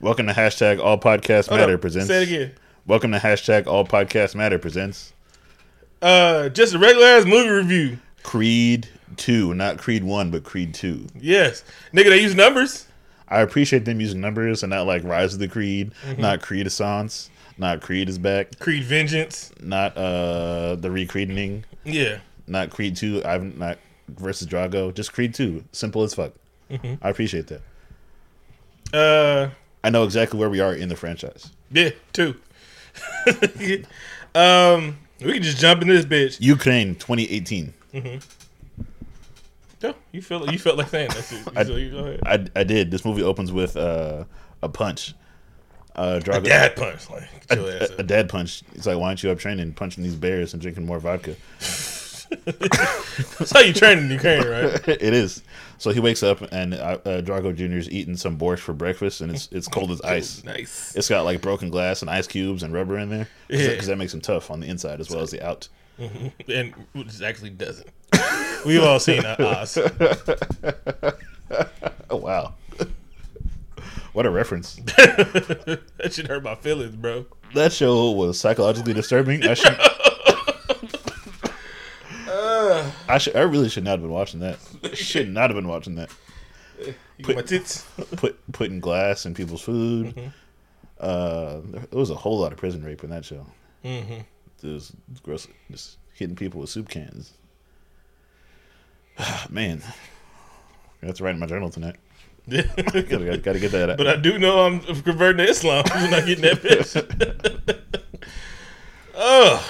Welcome to hashtag All Podcast Hold Matter up, presents. Say it again. Welcome to hashtag All Podcast Matter presents Uh, just a regular ass movie review. Creed Two, not Creed One, but Creed Two. Yes, nigga, they use numbers. I appreciate them using numbers and not like Rise of the Creed, Mm-hmm. not Creed Assance, not Creed is back, Creed Vengeance. not uh the recreating, Yeah, not Creed Two. I've not versus Drago, just Creed Two. Simple as fuck. Mm-hmm. I appreciate that. uh, I know exactly where we are in the franchise. yeah, two. um, we can just jump in this bitch. Ukraine 2018. No, you feel you felt like saying that shit. I- So go ahead. I, I did. This movie opens with uh, a punch. Uh, Drago, Dad punch, like get a, a dad punch. He's like, "Why aren't you up training, punching these bears and drinking more vodka?" That's how you train in Ukraine, right? it is. So he wakes up and uh, uh, Drago Jr. is eating some borscht for breakfast, and it's it's cold as ice. Nice. It's got like broken glass and ice cubes and rubber in there Yeah. because that makes him tough on the inside as well as the out. and which actually doesn't. We've all seen uh, Oz. Oh wow, what a reference! that should hurt my feelings, bro. That show was psychologically disturbing. I should. I should. I really should not have been watching that. Should not have been watching that. You got my tits. Put putting glass in people's food. Uh, there was a whole lot of prison rape in that show. Mm-hmm. It was gross. Just hitting people with soup cans. Man, that's write in my journal tonight. Gotta, gotta, gotta get that. But I do know I'm converting to Islam. I'm not getting that bitch. oh,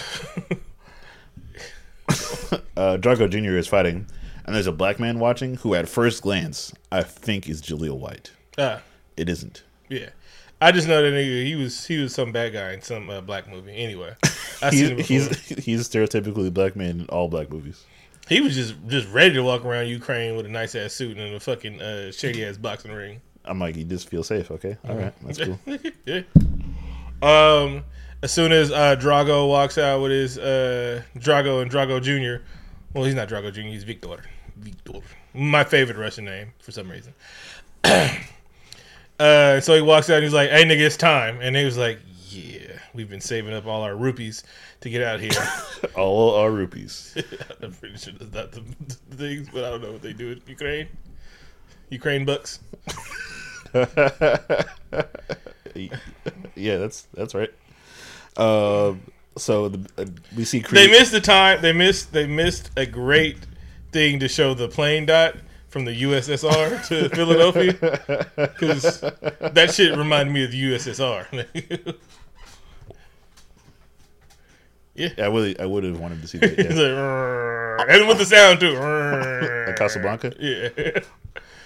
uh, Drago Jr. is fighting, and there's a black man watching who, at first glance, I think is Jaleel White. ah, It isn't. yeah. I just know that nigga. He was he was some bad guy in some uh, black movie. Anyway, I seen him He's, before. he's he's stereotypically black man in all black movies. he was just just ready to walk around Ukraine with a nice ass suit and a fucking uh, shady ass boxing ring. I'm like, you just feel safe, okay? All right, that's cool. yeah. Um, as soon as uh, Drago walks out with his uh, Drago and Drago Jr. Well, he's not Drago Jr. He's Victor. Victor. My favorite Russian name for some reason. uh, so he walks out and he's like, "Hey, nigga, it's time." And he was like, "Yeah, we've been saving up all our rupees to get out here." All our rupees. I'm pretty sure that's not the, the things, but I don't know what they do in Ukraine. Ukraine bucks. yeah, that's that's right. Uh, so the, uh, we see They missed the time. They missed. They missed a great thing to show the plane dot from the USSR to Philadelphia because that shit reminded me of the USSR. yeah, I would I would have wanted to see that. Yeah. like, and with the sound too. At Casablanca. Yeah.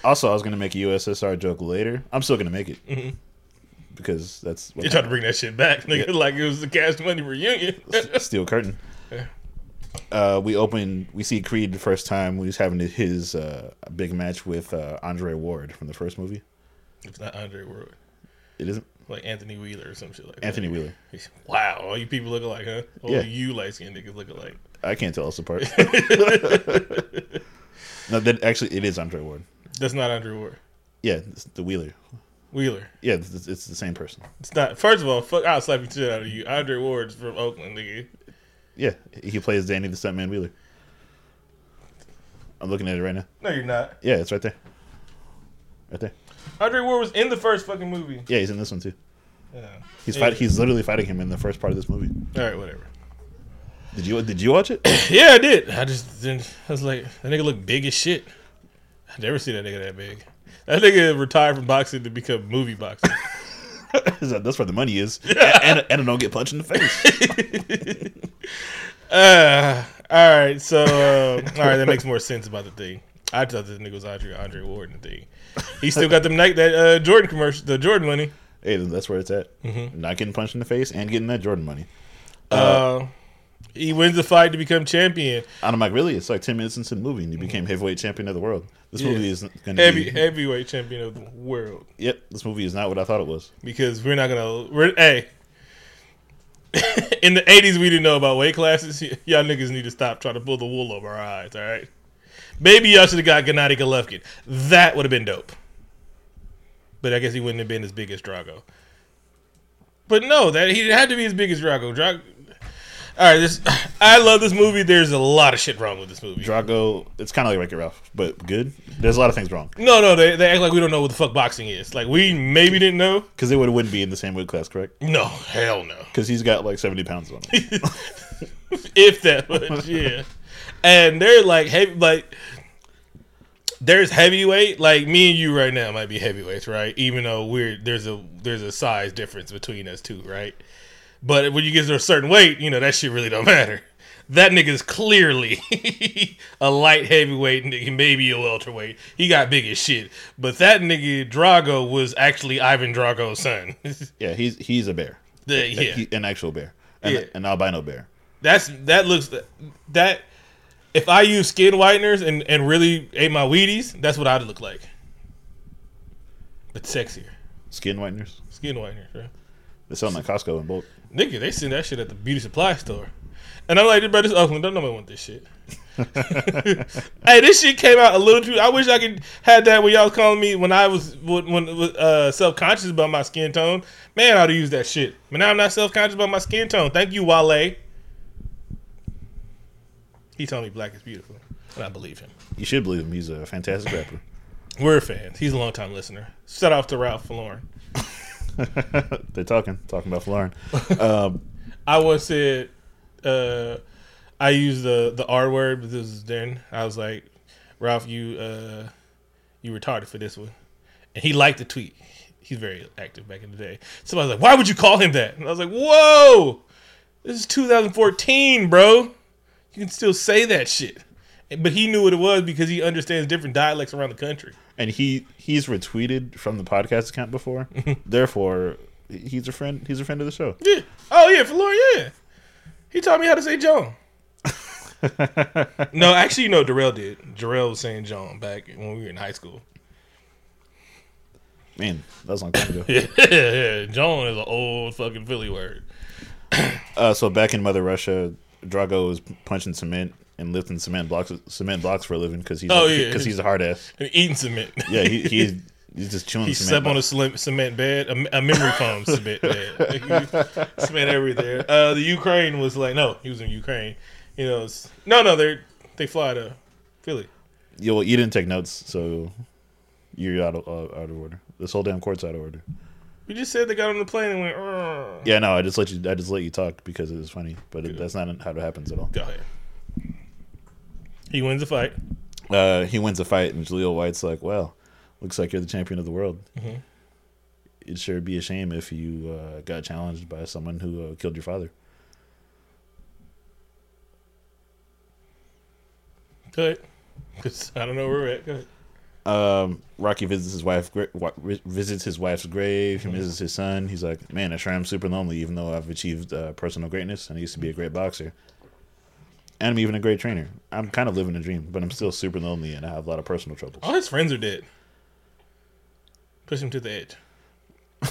Also, I was gonna make a USSR joke later. I'm still gonna make it because that's what They tried to bring that shit back, nigga, like it was the Cash Money reunion. Steel Curtain. Yeah. Uh, we open. We see Creed the first time when he's having his uh, big match with uh, Andre Ward from the first movie. it's not Andre Ward, It isn't like Anthony Wheeler or some shit like Anthony that. Wheeler. Wow, all you people look alike, huh? All Yeah. you light skinned niggas look alike. I can't tell us apart. no, that actually it is Andre Ward. That's not Andre Ward. Yeah, it's the Wheeler. Wheeler. Yeah, it's, it's the same person. It's not. First of all, fuck, I'll slap the shit out of you. Andre Ward's from Oakland, nigga. Yeah, he plays Danny the Stuntman Wheeler. I'm looking at it right now. No, you're not. Yeah, it's right there. Right there. Andre Ward was in the first fucking movie. Yeah, he's in this one too. Yeah. He's Yeah. fight. He's literally fighting him in the first part of this movie. All right, whatever. Did you Did you watch it? Yeah, I did. I just didn't. I was like, that nigga look big as shit. I never seen that nigga that big. That nigga retired from boxing to become movie boxing. That's where the money is, and and I don't get punched in the face. Uh, all right, so uh, all right, that makes more sense about the thing. I thought this nigga was Andre Andre Ward and the thing. He still got them night that uh, Jordan commercial, the Jordan money. hey, that's where it's at. Not getting punched in the face and getting that Jordan money. Uh, he wins the fight to become champion. And I'm like, really? It's like ten minutes into the movie, and you became mm-hmm. heavyweight champion of the world. This Yeah. movie is going to Heavy be. heavyweight champion of the world. Yep, this movie is not what I thought it was. Because we're not gonna. We're hey. In the '80s, we didn't know about weight classes. Y- Y'all niggas need to stop trying to pull the wool over our eyes. All right. Maybe y'all should have got Gennady Golovkin. That would have been dope. but I guess he wouldn't have been as big as Drago. But no, that he had to be as big as Drago. Drago. All right, this I love this movie. There's a lot of shit wrong with this movie. Drago, it's kind of like Wreck It Ralph, but good. There's a lot of things wrong No, no, they, they act like we don't know what the fuck boxing is. Like we maybe didn't know. because they would wouldn't be in the same weight class, correct? No, hell no. Because he's got like 70 pounds on him. if that much, yeah. And they're like heavy, like there's heavyweight. Like me and you right now might be heavyweights, right? Even though we're there's a there's a size difference between us two, right? But when you get to a certain weight, you know that shit really don't matter. That nigga's clearly a light heavyweight, nigga, maybe a welterweight. He got big as shit. But that nigga Drago was actually Ivan Drago's son. yeah, he's he's a bear. The- yeah. He- an actual bear. An, Yeah. an albino bear. That's that looks that if I use skin whiteners and and really ate my Wheaties, that's what I'd look like. But sexier. Skin whiteners. Skin whiteners, right? They sell them at Costco in bulk. Nigga, they send that shit at the beauty supply store. And I'm like, bro, this is Oakland. Don't nobody want this shit. hey, this shit came out a little too. I wish I could had that when y'all was calling me when I was when, when uh, self conscious about my skin tone. Man, I ought to use that shit. But now I'm not self conscious about my skin tone. Thank you, Wale. He told me black is beautiful, and I believe him. You should believe him. He's a fantastic rapper. We're fans. He's a long time listener. Shout out to Ralph Lauren. They're talking, talking about Lauren. Um, I once said uh, I used the the R word, but this is then. I was like, Ralph, you uh, you retarded for this one, and he liked the tweet. He's very active back in the day. Somebody was like, "Why would you call him that?" And I was like, "Whoa, this is 2014, bro. You can still say that shit." But he knew what it was because he understands different dialects around the country. And he he's retweeted from the podcast account before. Therefore, he's a friend. He's a friend of the show. Yeah. Oh yeah, for Lauren, yeah. He taught me how to say John. no, actually, no. Darrell did. Darrell was saying John back when we were in high school. Man, that was a long time ago. Yeah, yeah. John is an old fucking Philly word. Uh, so back in Mother Russia, Drago was punching cement and lifting cement blocks cement blocks for a living because he's Oh, yeah. because he's a hard ass. And eating cement. Yeah, he, he's he's just chewing. he slept on a cement bed, a, a memory foam cement bed. cement everywhere. Uh, the Ukraine was like, no, he was in Ukraine. You know, no, no, they they fly to Philly. Yeah, well, you didn't take notes, so you're out of uh, out of order. This whole damn court's out of order. We just said they got on the plane and went. "Arr." Yeah, no, I just let you. I just let you talk because it was funny, but it, that's not how it happens at all. Go ahead. He wins the fight. Uh, he wins a fight, and Jaleel White's like, "Well, looks like you're the champion of the world. Mhm. It'd sure be a shame if you uh, got challenged by someone who uh, killed your father." Go ahead. 'Cause I don't know where we're at. Go ahead. Um, Rocky visits his wife. gra- Visits his wife's grave. He misses his son. He's like, "Man, I sure am super lonely, even though I've achieved uh, personal greatness and I used to be a great boxer." And I'm even a great trainer. I'm kind of living a dream, but I'm still super lonely and I have a lot of personal troubles. All his friends are dead. Push him to the edge.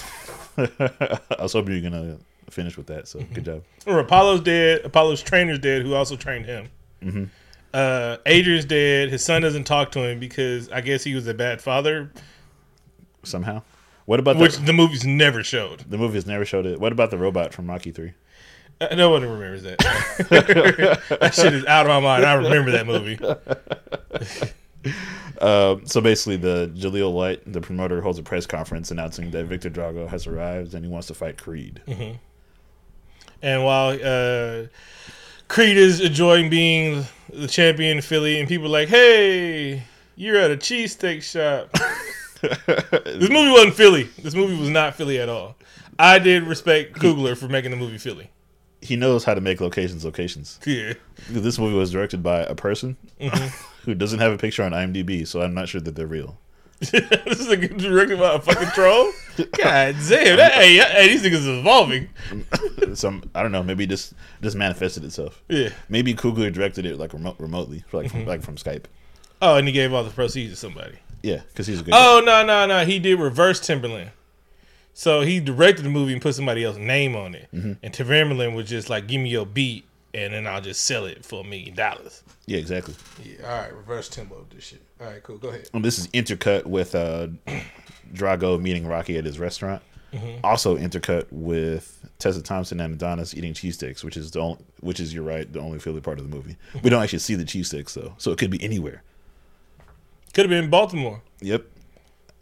I was hoping you were gonna finish with that. So good job. Or Apollo's dead. Apollo's trainer's dead, who also trained him. Mhm. Uh, Adrian's dead. His son doesn't talk to him because I guess he was a bad father, Somehow, what about which the, the movies never showed. the movies never showed it? What about the robot from Rocky Three? No one remembers that. that shit is out of my mind. I remember that movie. Uh, so basically, the Jaleel White, the promoter, holds a press conference announcing that Victor Drago has arrived and he wants to fight Creed. And while uh, Creed is enjoying being the champion in Philly, and people are like, "Hey, you're at a cheesesteak shop." this movie wasn't Philly. This movie was not Philly at all. I did respect Coogler for making the movie Philly. He knows how to make locations locations. Yeah. This movie was directed by a person Mm-hmm. who doesn't have a picture on IMDb, so I'm not sure that they're real. this is a good directed by a fucking troll. God damn! That, hey, hey, these niggas is evolving. Some I don't know. Maybe just just manifested itself. Yeah. Maybe Coogler directed it like remote, remotely, like Mm-hmm. from, like from Skype. Oh, and he gave all the proceeds to somebody. Yeah, because he's a good. Oh no no no! He did reverse Timbaland. So he directed the movie and put somebody else's name on it, mm-hmm. and Timbaland was just like, "Give me your beat, and then I'll just sell it for a million dollars. Yeah, exactly. Yeah, all right, reverse tempo of this shit. All right, cool. Go ahead. And this is intercut with uh, Drago meeting Rocky at his restaurant. Mm-hmm. Also intercut with Tessa Thompson and Adonis eating cheese sticks, which is the only, which is you're right, the only Philly part of the movie. We don't actually see the cheese sticks though, so it could be anywhere. Could have been Baltimore. Yep,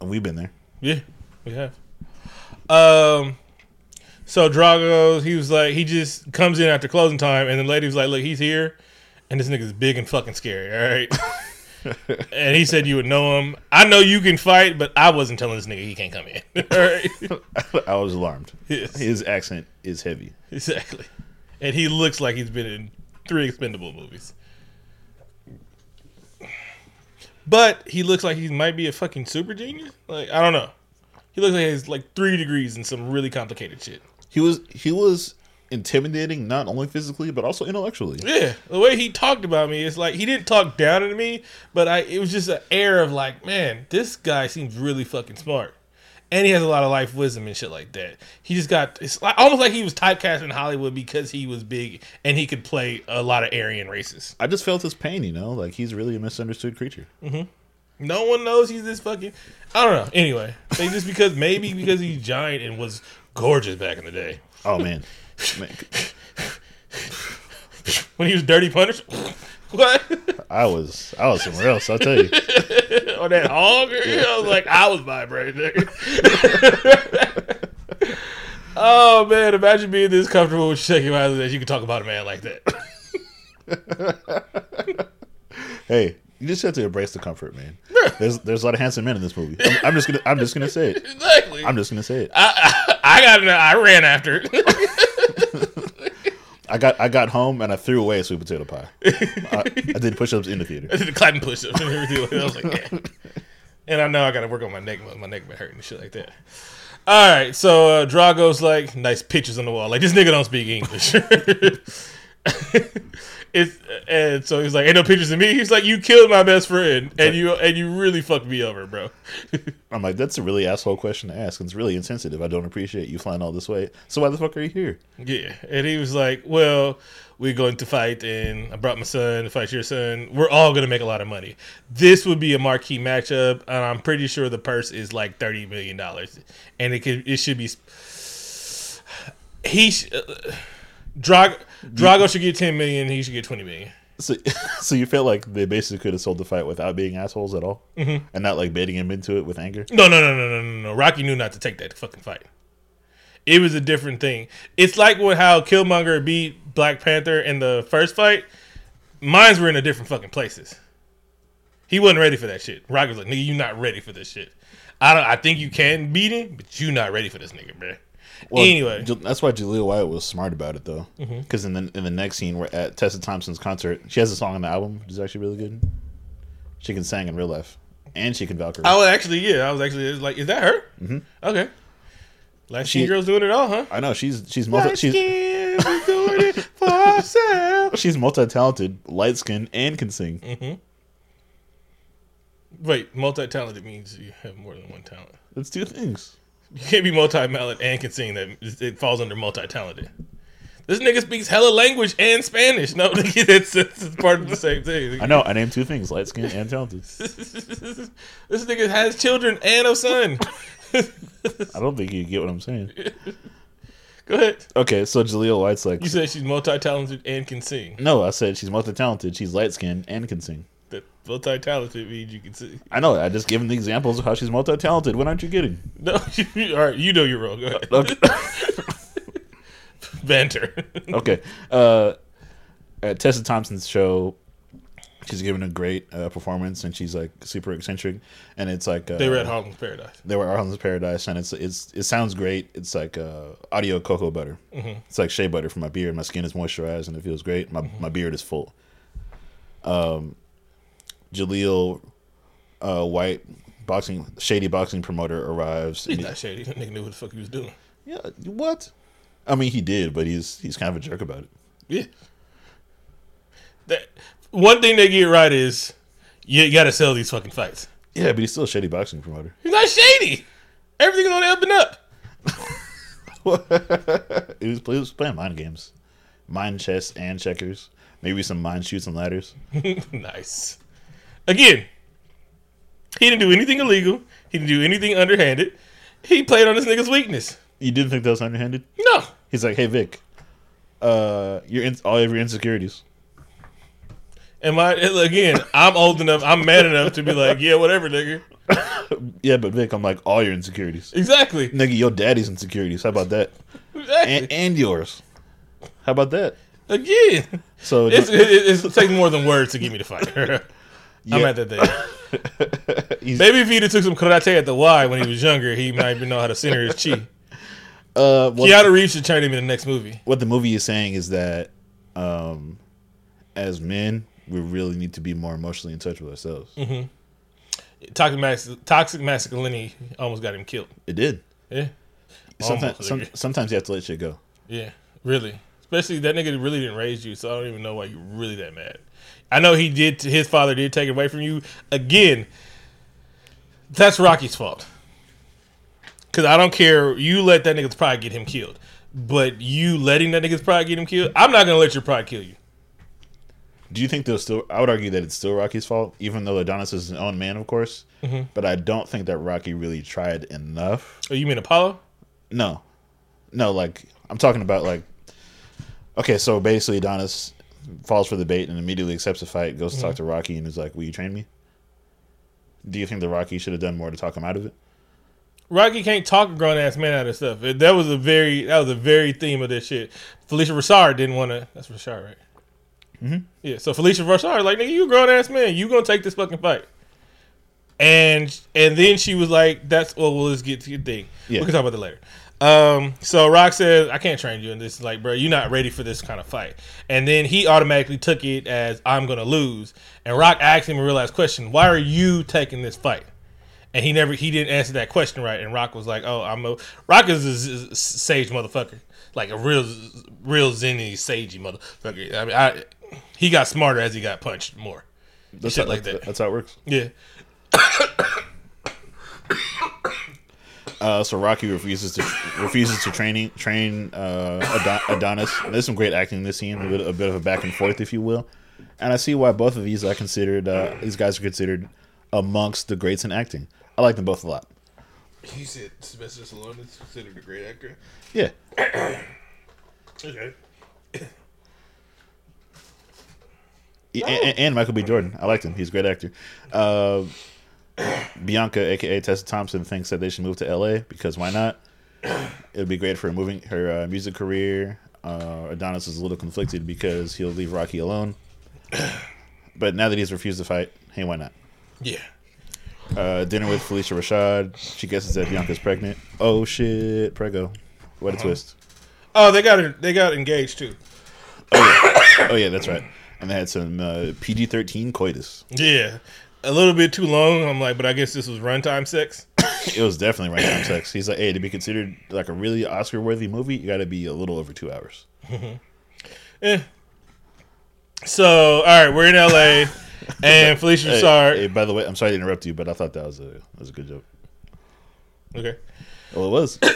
and we've been there. Yeah, we have. Um, so Drago, he was like, he just comes in after closing time, and the lady was like, "Look, he's here, and this nigga's big and fucking scary." All right. and he said you would know him. I know you can fight, but I wasn't telling this nigga he can't come in. all right. I was alarmed. Yes. His accent is heavy. Exactly. And he looks like he's been in three expendable movies. But he looks like he might be a fucking super genius. Like, I don't know. He looks like he has like three degrees in some really complicated shit. He was he was intimidating not only physically but also intellectually. Yeah. The way he talked about me, it's like he didn't talk down to me, but I it was just an air of like, man, this guy seems really fucking smart. And he has a lot of life wisdom and shit like that. He just got it's like, almost like he was typecast in Hollywood because he was big and he could play a lot of Aryan races. I just felt his pain, you know, like he's really a misunderstood creature. Mm-hmm. No one knows he's this fucking. I don't know. Anyway, they just because maybe because he's giant and was gorgeous back in the day Oh man, man when he was Dirty Punisher. what? I was I was somewhere else. I'll tell you. or that hog? I was like, I was vibrating. oh man, imagine being this comfortable with shaking my that you can talk about a man like that. Hey, you just have to embrace the comfort, man. There's there's a lot of handsome men in this movie. I'm, I'm just gonna I'm just gonna say it. exactly. I'm just gonna say it. I, I, I got. I ran after it. I got I got home and I threw away a sweet potato pie. I, I did push ups in the theater. I did the clapping push ups and everything. I was like, yeah. And I know I got to work on my neck. My neck been hurting and shit like that. All right, so uh, Drago's like nice pictures on the wall. Like this nigga don't speak English. it's and so he's like, ain't no pictures of me. He's like, you killed my best friend, and you and you really fucked me over, bro. I'm like, that's a really asshole question to ask. And it's really insensitive. I don't appreciate you flying all this way. So why the fuck are you here? yeah, and he was like, well, we're going to fight, and I brought my son to fight your son. We're all gonna make a lot of money. This would be a marquee matchup, and I'm pretty sure the purse is like thirty million dollars, and it could it should be. He, uh, Drago, Drago should get ten million. He should get twenty million. So, so you felt like they basically could have sold the fight without being assholes at all, mm-hmm. and not like baiting him into it with anger. No, no, no, no, no, no, no. Rocky knew not to take that fucking fight. It was a different thing. It's like what how Killmonger beat Black Panther in the first fight. Mines were in a different fucking places. He wasn't ready for that shit. Rocky was like, "Nigga, you not ready for this shit." I don't. I think you can beat him, but you not ready for this nigga, bro. Well, anyway, that's why Jaleel White was smart about it though, because in the in the next scene, we're at Tessa Thompson's concert. She has a song on the album, which is actually really good. She can sing in real life, and she can Valkyrie. I was actually yeah. I was actually was like, is that her? Mm-hmm. Okay. Light skin She- girls doing it all, huh? I know she's she's multi she's doing it for ourselves. she's multi talented, light skinned, and can sing. Mm. Wait, multi-talented means you have more than one talent. That's two things. You can't be multi-talented and can sing. That it falls under multi-talented. This nigga speaks hella language and Spanish. No, that's, that's part of the same thing. I know. I named two things: light skin and talented. this nigga has children and a son. I don't think you get what I'm saying. Go ahead. Okay, so Jaleel White's like, You said she's multi-talented and can sing. no, I said she's multi talented. She's light skinned and can sing. That multi-talented means you can sing. I know. I just given the examples of how she's multi talented. What aren't you getting? No, all right, you know you're wrong. Go ahead. Okay. Banter. okay. Uh, at Tessa Thompson's show, she's giving a great uh, performance, and she's like super eccentric, and it's like uh, they were at Harlem's Paradise. They were at Harlem's Paradise, and it's it's it sounds great. It's like uh, audio cocoa butter. It's like shea butter for my beard. My skin is moisturized, and it feels great. My my beard is full. Um, Jaleel uh, White, boxing shady boxing promoter arrives. He's and he- not shady. That nigga knew what the fuck he was doing. yeah, what? I mean, he did, but he's he's kind of a jerk about it. Yeah. That one thing they get right is you got to sell these fucking fights. Yeah, but he's still a shady boxing promoter. He's not shady. Everything's on the up and up. he, was, he was playing mind games. Mind chess and checkers. Maybe some mind shoots and ladders. nice. Again, he didn't do anything illegal. He didn't do anything underhanded. He played on this nigga's weakness. You didn't think that was underhanded? No. He's like, hey Vic, uh, you're in, all of your insecurities. Am I again? I'm old enough. I'm man enough to be like, yeah, whatever, nigga. Yeah, but Vic, I'm like all your insecurities. Exactly. Nigga, your daddy's insecurities. How about that? Exactly. And, and yours. How about that? again, So it's, it, it's, it takes more than words to get me to fight. I'm at that day. Maybe if he'd have took some karate at the Y when he was younger, he might even know how to center his chi. uh, what, Keanu Reeves should train him in the next movie. what the movie is saying is that, um, as men, we really need to be more emotionally in touch with ourselves. Mm-hmm. Toxic, mas- toxic masculinity almost got him killed. It did. Yeah, Sometimes, some, sometimes you have to let shit go. yeah, really. Especially that nigga really didn't raise you, so I don't even know why you're really that mad. I know he did. His father did take it away from you. Again, that's Rocky's fault. Cause I don't care. You let that nigga's pride get him killed, but you letting that nigga's pride get him killed. I'm not gonna let your pride kill you. Do you think they'll still? I would argue that it's still Rocky's fault, even though Adonis is his own man, of course. Mm-hmm. But I don't think that Rocky really tried enough. Oh, you mean Apollo? No, no. Like I'm talking about like. Okay, so basically Adonis falls for the bait and immediately accepts the fight. Goes to talk to Rocky and is like, "Will you train me?" Do you think the Rocky should have done more to talk him out of it? Rocky can't talk a grown ass man out of stuff. That was a very that was a very theme of this shit. Phylicia Rashard didn't want to. That's Rashard, right? Mm-hmm. Yeah. So Phylicia Rashard, like nigga, you a grown ass man. You gonna take this fucking fight? And and then she was like, "That's well, well let's get to your thing. Yeah. We can talk about that later." Um, so Rock says, "I can't train you in this. Like, bro, you're not ready for this kind of fight." And then he automatically took it as I'm gonna lose. And Rock asked him a real ass question: Why are you taking this fight? and he never he didn't answer that question right. And Rock was like, "Oh, I'm a Rock is a sage motherfucker, like a real real zenny sagey motherfucker." I mean, I, he got smarter as he got punched more. That's Shit how, like that. that's how it works. Yeah, Uh, so Rocky refuses to refuses to training train uh, Adon- Adonis. There's some great acting in this scene, a bit, a bit of a back and forth, if you will. And I see why both of these are considered. Uh, these guys are considered amongst the greats in acting. I like them both a lot. He said Sylvester Stallone is considered a great actor. Yeah, okay. and, and- and Michael B. Jordan. I liked him. He's a great actor. Uh, Bianca, aka Tessa Thompson, thinks that they should move to L.A. because why not? It would be great for her moving her uh, music career. Uh, Adonis is a little conflicted because he'll leave Rocky alone. But now that he's refused to fight, hey, why not? Yeah. Uh, dinner with Phylicia Rashad. She guesses that Bianca's pregnant. Oh shit, prego. What a twist. Oh, they got they got engaged too. Oh yeah, that's right. And they had some uh, PG thirteen coitus. Yeah, a little bit too long. I'm like, but I guess this was runtime sex. It was definitely runtime time sex. He's like, hey, to be considered like a really Oscar worthy movie, you got to be a little over two hours. Eh. So, all right, we're in LA, and Phylicia Hey, Rashard. hey, by the way, I'm sorry to interrupt you, but I thought that was a that was a good joke. Okay. Well, it was.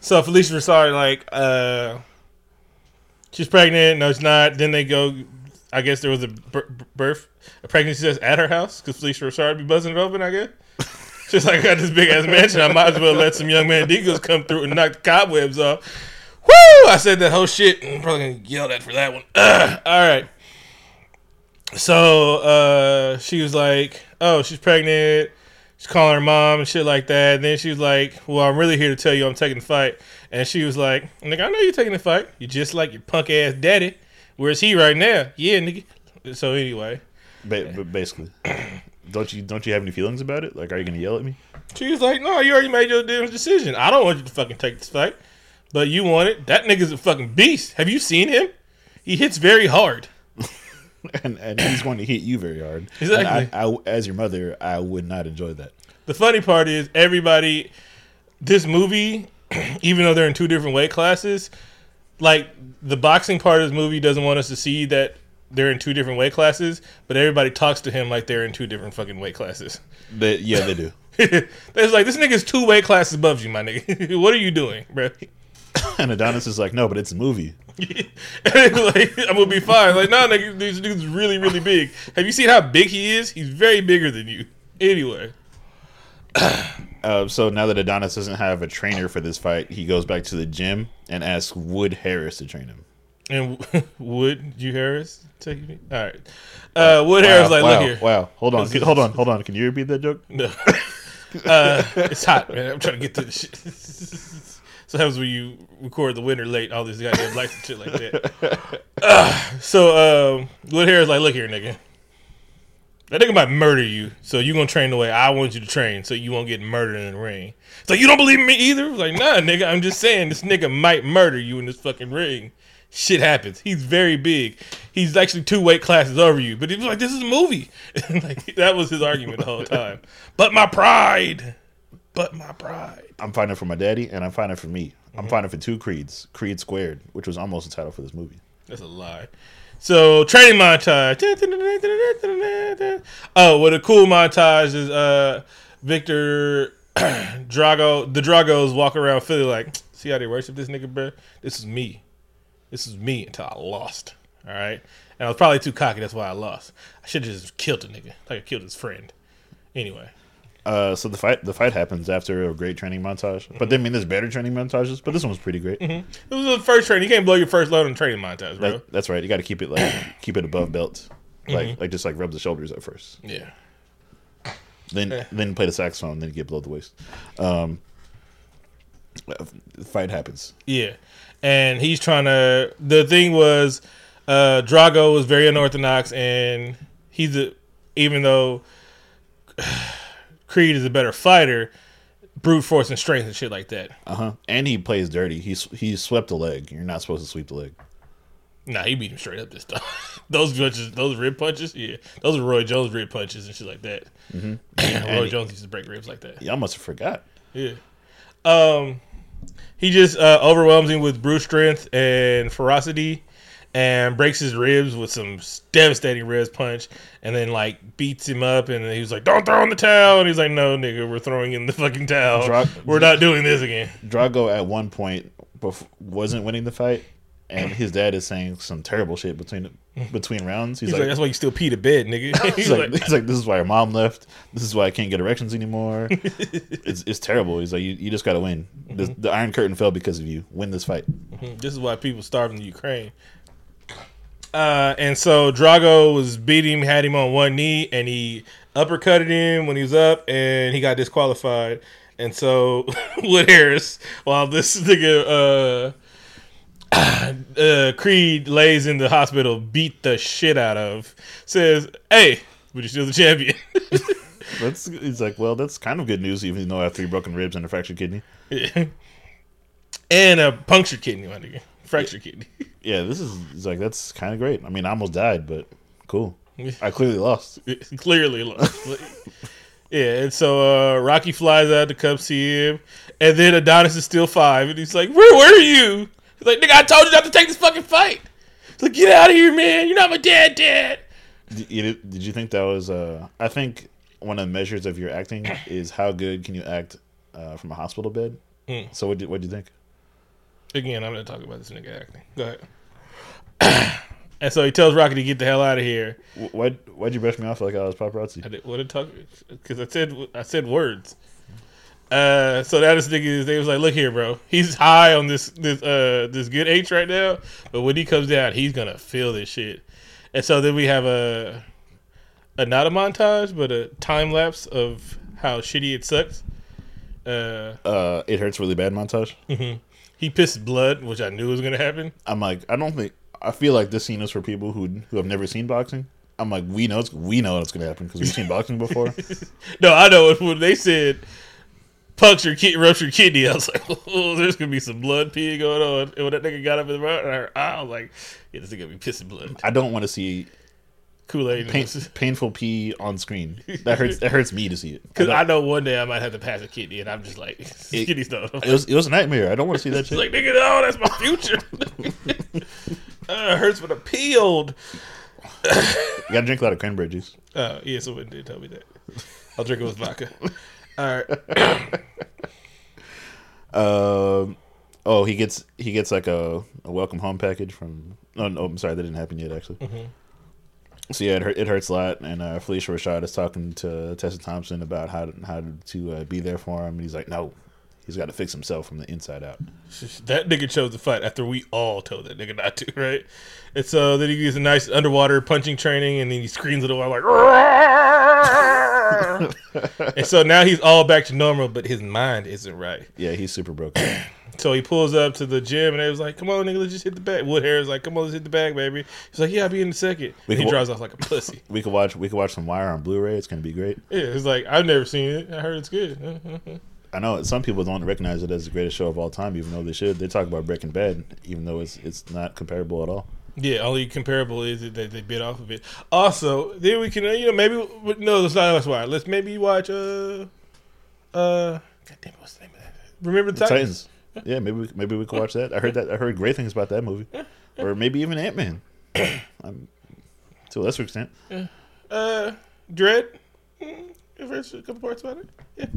So Phylicia Rashard, like, uh, she's pregnant. No, she's not. Then they go. I guess there was a birth, a pregnancy test at her house because Phylicia Rashard be buzzing it open. I guess. She's like, I got this big ass mansion. I might as well let some young man Deagles come through and knock the cobwebs off. Woo! I said that whole shit. I'm probably gonna yell at for that one. Ugh. All right. So uh, she was like, "Oh, she's pregnant." She's calling her mom and shit like that. And then she was like, "Well, I'm really here to tell you I'm taking the fight." And she was like, "Nigga, I know you're taking the fight. You're just like your punk ass daddy. Where's he right now? Yeah, nigga." So anyway, Ba- but basically, don't you don't you have any feelings about it? Like, are you gonna yell at me? she was like, "No, you already made your damn decision. I don't want you to fucking take this fight, but you want it. That nigga's a fucking beast. Have you seen him? He hits very hard." and and he's going to hit you very hard. Exactly. And I, I, as your mother, I would not enjoy that. The funny part is everybody this movie, even though they're in two different weight classes, like the boxing part of this movie doesn't want us to see that they're in two different weight classes, but everybody talks to him like they're in two different fucking weight classes. They, yeah, they do. It's like this nigga's two weight classes above you, my nigga. what are you doing, bro? and Adonis is like, no, but it's a movie. like, I'm gonna be fine. Like, nah, nigga, this dude's really, really big. Have you seen how big he is? He's very bigger than you. Anyway, Uh, so now that Adonis doesn't have a trainer for this fight, he goes back to the gym and asks Wood Harris to train him. and Wood, you Harris, take me. All right. Uh, Wood Harris, like, wow, look here. Wow, hold on, Can- hold on, hold on. Can you repeat that joke? No. uh, it's hot, man. I'm trying to get through this shit. so happens when you record the winter late, all these goddamn lights and shit like that. Uh, so um, Wood Harris like, look here, nigga. That nigga might murder you, so you gonna train the way I want you to train, so you won't get murdered in the ring. So you don't believe in me either? Like, nah, nigga. I'm just saying this nigga might murder you in this fucking ring. Shit happens. He's very big. He's actually two weight classes over you. But he was like, this is a movie. like that was his argument the whole time. But my pride. But my pride. I'm fighting for my daddy, and I'm fighting for me. I'm Mm-hmm. fighting for two creeds, Creed Squared, which was almost the title for this movie. That's a lie. So training montage. Oh, what a cool montage is uh Victor Drago the Dragos walk around Philly like, see how they worship this nigga, bro? This is me. This is me until I lost. Alright? And I was probably too cocky, that's why I lost. I should have just killed the nigga. Like I killed his friend. Anyway. Uh, so the fight the fight happens after a great training montage. But then I mean there's better training montages, but this one was pretty great. This was the first training. You can't blow your first load on training montage, bro. That- that's right. You got to keep it like keep it above belt, like Mm-hmm. like just like rub the shoulders at first. Yeah. Then then play the saxophone, then you get below the waist. Um, uh, the fight happens. Yeah, and he's trying to. The thing was, uh, Drago was very unorthodox, and he's a even though Creed is a better fighter, brute force and strength and shit like that. Uh huh. And he plays dirty. He he swept a leg. You're not supposed to sweep the leg. Nah, he beat him straight up this time. those punches, those rib punches, yeah, those are Roy Jones rib punches and shit like that. Mm-hmm. Roy he- Jones used to break ribs like that. Y'all must have forgot. Yeah. Um, he just uh, overwhelms him with brute strength and ferocity, and breaks his ribs with some devastating ribs punch, and then like beats him up, and he was like, "Don't throw in the towel," and he's like, "No, nigga, we're throwing in the fucking towel. Dra- we're not doing this again." Drago at one point wasn't winning the fight, and his dad is saying some terrible shit between between rounds. He's, He's like, like, "That's why you still pee to bed, nigga." he's he's like, like, he's like, this is why your mom left. This is why I can't get erections anymore. it's it's terrible. He's like, you, you just got to win. The, Mm-hmm. the Iron Curtain fell because of you. Win this fight. This is why people starve in the Ukraine. Uh, and so Drago was beating him, had him on one knee, and he uppercutted him when he was up, and he got disqualified. And so Wood Harris, while this nigga uh, uh, Creed lays in the hospital, beat the shit out of, says, "Hey, but you're still the champion." That's he's like, well, that's kind of good news, even though I have three broken ribs and a fractured kidney. and a punctured kidney, my nigga, fractured kidney. Yeah, this is he's like that's kind of great. I mean, I almost died, but cool. I clearly lost. clearly lost. yeah, and so uh, Rocky flies out to come see him, and then Adonis is still five, and he's like, "Where were you?" He's like, "Nigga, I told you not to take this fucking fight." He's like, "Get out of here, man! You're not my dad, dad." Did you, did you think that was? Uh, I think one of the measures of your acting is how good can you act uh, from a hospital bed. Mm. So what did what do you think? Again, I'm gonna talk about this nigga acting. Go ahead. and so he tells Rocky to get the hell out of here. Why why'd you brush me off like I was paparazzi? I paparazzi? did what did talk because I said I said words. Uh, so that is nigga is they was like, look here, bro. He's high on this this uh this good H right now, but when he comes down, he's gonna feel this shit. And so then we have a a not a montage, but a time lapse of how shitty it sucks. Uh, Uh, it hurts really bad montage. He pissed blood, which I knew was gonna happen. I'm like, I don't think. I feel like this scene is for people who who have never seen boxing. I'm like, we know it's, we know it's gonna happen because we've seen boxing before. No, I know when they said puncture kid ruptured kidney, I was like, oh, there's gonna be some blood peeing going on. And when that nigga got up in the mouth, I, I was like, yeah, this nigga gonna be pissing blood. I don't want to see Kool Aid. pain, painful pee on screen. That hurts. That hurts me to see it. I Because don't- I know one day I might have to pass a kidney, and I'm just like, kidney stone. it was it was a nightmare. I don't want to see that shit. like, nigga, no, that's my future. uh, it hurts for the peeled. you gotta drink a lot of cranberry juice. Uh, yeah, someone did tell me that. I'll drink it with vodka. All right. Um, Oh, he gets he gets like a, a welcome home package from. Oh no, I'm sorry, that didn't happen yet actually. Mm-hmm. So yeah, it, hurt, it hurts a lot, and uh, Phylicia Rashad is talking to Tessa Thompson about how to, how to uh, be there for him, and he's like, no, he's got to fix himself from the inside out. That nigga chose to fight after we all told that nigga not to, right? And so then he gets a nice underwater punching training, and then he screams at the wall like, And so now he's all back to normal, but his mind isn't right. Yeah, he's super broken. So he pulls up to the gym, and they was like, "Come on, nigga, let's just hit the bag." Wood Harris is like, "Come on, let's hit the bag, baby." He's like, "Yeah, I'll be in a second. We he wa- drives off like a pussy. we could watch we could watch some Wire on Blu-ray. It's gonna be great. Yeah, it's like I've never seen it. I heard it's good. I know some people don't recognize it as the greatest show of all time, even though they should. They talk about Breaking Bad, even though it's it's not comparable at all. Yeah, only comparable is that they, they bit off of it. Also, then we can uh, you know maybe no, that's not that's why. Let's maybe watch uh uh. God damn it, what's the name of that? Remember the The Titans? Titans. Yeah, maybe we, maybe we could watch that. I heard that I heard great things about that movie, or maybe even Ant Man. to a lesser extent. Uh, Dread. Mm, heard a couple parts about it.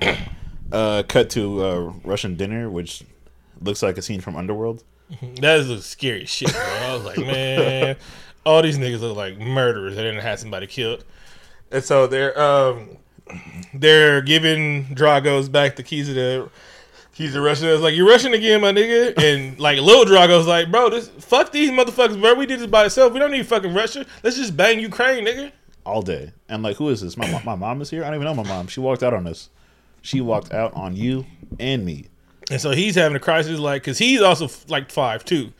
Yeah. Uh, cut to uh, Russian dinner, which looks like a scene from Underworld. That is the scary shit, bro. I was like, man, all these niggas look like murderers that didn't have somebody killed. And so they're um they're giving Drago's back the keys of the keys to Russia. It's like you're Russian again, my nigga. And like little Drago's like, bro, this fuck these motherfuckers, bro. We did this by ourselves. We don't need fucking Russia. Let's just bang Ukraine, nigga. all day. And like, who is this? My my mom is here. I don't even know my mom. She walked out on us. She walked out on you and me. And so he's having a crisis, like, cause he's also like five too,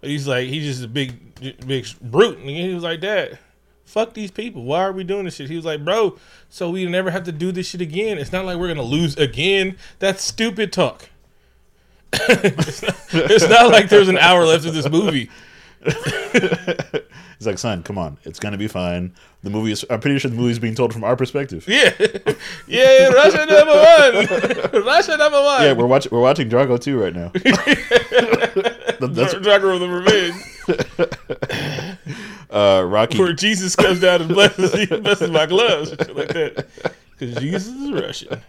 he's like he's just a big, big brute. And he was like, Dad, fuck these people. Why are we doing this shit? He was like, Bro, so we never have to do this shit again. It's not like we're gonna lose again. That's stupid talk. it's, not, it's not like there's an hour left of this movie. He's like, son, come on, it's gonna be fine. The movie is. I'm pretty sure the movie is being told from our perspective. Yeah, yeah, Russia number one. Russia number one. Yeah, we're watching. We're watching Drago too right now. That- That's Dragon of the Revenge. uh, Rocky. where Jesus comes down and blesses, he blesses my gloves shit like that. Because Jesus is Russian.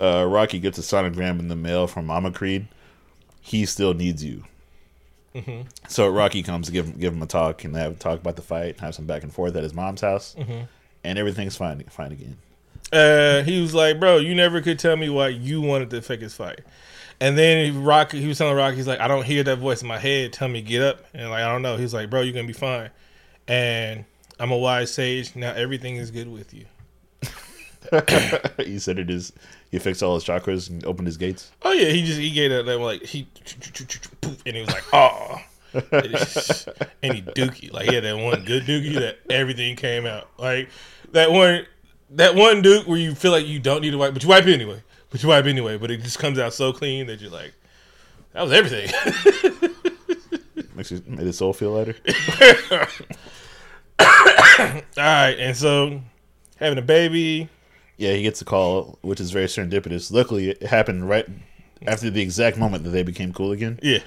Uh, Rocky gets a sonogram in the mail from Mama Creed. He still needs you. Mm-hmm. So Rocky comes to give him, give him a talk and they have a talk about the fight, have some back and forth at his mom's house, Mm-hmm. and everything's fine fine again. Uh, he was like, "Bro, you never could tell me why you wanted to fake his fight." And then Rocky, he was telling Rocky, he's like, "I don't hear that voice in my head. Tell me get up." And like, I don't know. He's like, "Bro, you're gonna be fine." And I'm a wise sage. Now everything is good with you. he said it is. He fixed all his chakras and opened his gates. Oh yeah, he just he gave that like he and he was like, "Oh." and he dookie like he had that one good dookie that everything came out like that one that one duke where you feel like you don't need to wipe but you wipe anyway but you wipe anyway but it just comes out so clean that you're like that was everything Makes you made his soul feel lighter. all right and so having a baby yeah, he gets a call, which is very serendipitous. Luckily, it happened right after the exact moment that they became cool again. yeah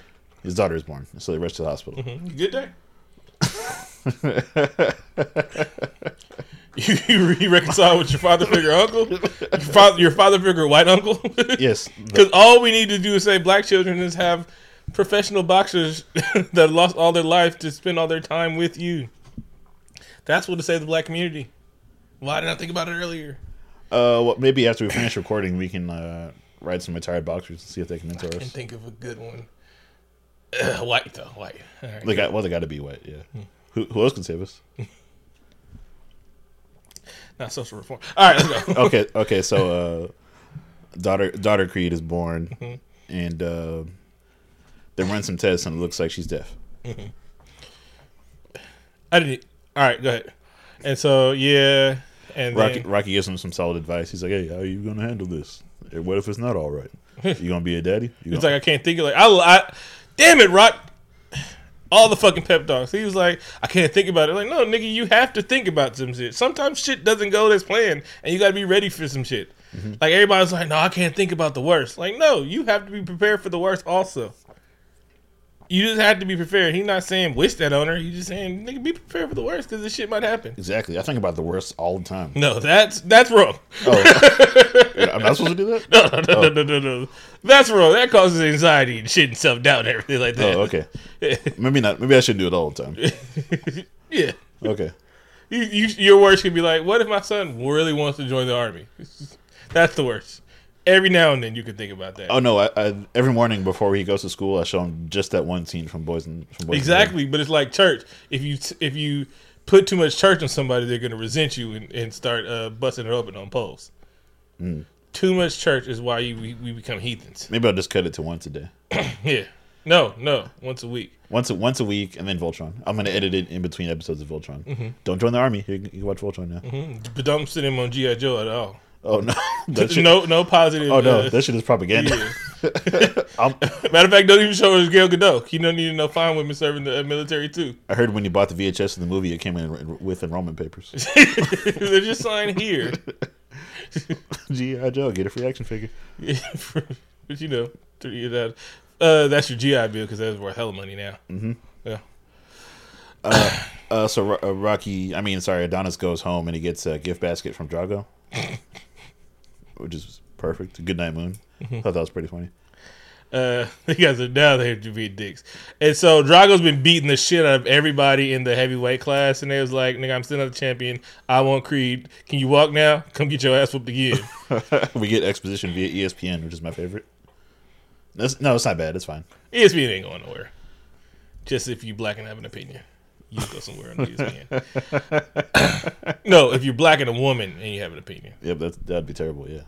His daughter is born, so they rush to the hospital. Mm-hmm. good day you, you, you reconcile with your father figure uncle your father your father figure white uncle Yes, Because all we need to do is say black children is have professional boxers that lost all their life to spend all their time with you. That's what to save the black community. Why didn't I think about it earlier? Uh, well, maybe after we finish recording, we can uh, write some retired boxers and see if they can mentor I can us. think of a good one. Ugh, white though, white. All right. They got well, they got to be white. Yeah. Who, who else can save us? Not social reform. All right, let's go. okay, okay. So, uh, daughter daughter Creed is born, and uh, they run some tests, and it looks like she's deaf. I didn't. All right, go ahead. And so yeah, and Rocky then, Rocky gives him some solid advice. He's like, "Hey, how are you gonna handle this? Eh, What if it's not all right? You gonna be a daddy? You It's like I can't think of like I, I damn it, Rock. All the fucking pep talks. He was like, I can't think about it. Like, no, nigga, you have to think about some shit. Sometimes shit doesn't go as planned, and you got to be ready for some shit. Like everybody's like, no, I can't think about the worst. Like, no, you have to be prepared for the worst also. You just have to be prepared. He's not saying wish that on her. He's just saying nigga be prepared for the worst because this shit might happen. Exactly. I think about the worst all the time. No, that's that's wrong. Oh, I'm not supposed to do that. No, no, no, no, no, no, no. That's wrong. That causes anxiety and shit and self doubt and everything like that. Oh, okay. Maybe not. Maybe I shouldn't do it all the time. yeah. Okay. You, you, your worst could be like, what if my son really wants to join the army? That's the worst. Every now and then you can think about that. Oh no! I, I every morning before he goes to school, I show him just that one scene from Boys and from Boys and exactly, but it's like church. If you if you put too much church on somebody, they're going to resent you and, and start uh, busting it open on poles. Mm. Too much church is why you, we, we become heathens. Maybe I'll just cut it to once a day, Yeah. No, no, once a week. once a, once a week, and then Voltron. I'm gonna edit it in between episodes of Voltron. Mm-hmm. Don't join the army. You, can- you can watch Voltron now. Mhm. But don't send him on GI Joe at all. Oh no! Shit, no, no positive. Oh no! uh, That shit is propaganda. yeah. Matter of fact, don't even show us Gal Gadot. You don't need to know fine women serving the uh, military too. I heard when you bought the VHS of the movie, it came in with enrollment papers. They're just signed here. GI Joe, get a free action figure. but you know, that, uh, that's your GI bill because that's worth hell of money now. Mhm. Yeah. Uh, so Ro- uh, Rocky, I mean, sorry, Adonis goes home and he gets a gift basket from Drago, which is perfect. Good night, Moon. Mm-hmm. Thought that was pretty funny. Uh, you guys are now they're to be dicks. And so Drago's been beating the shit out of everybody in the heavyweight class, and they was like, "Nigga, I'm still not the champion. I want Creed. Can you walk now? Come get your ass whooped again." we get exposition via ESPN, which is my favorite. That's, no, it's not bad. It's fine. ESPN ain't going nowhere. Just if you black and have an opinion, you go somewhere on E ESPN. no, if you're black and a woman and you have an opinion, Yep, that that'd be terrible. Yeah,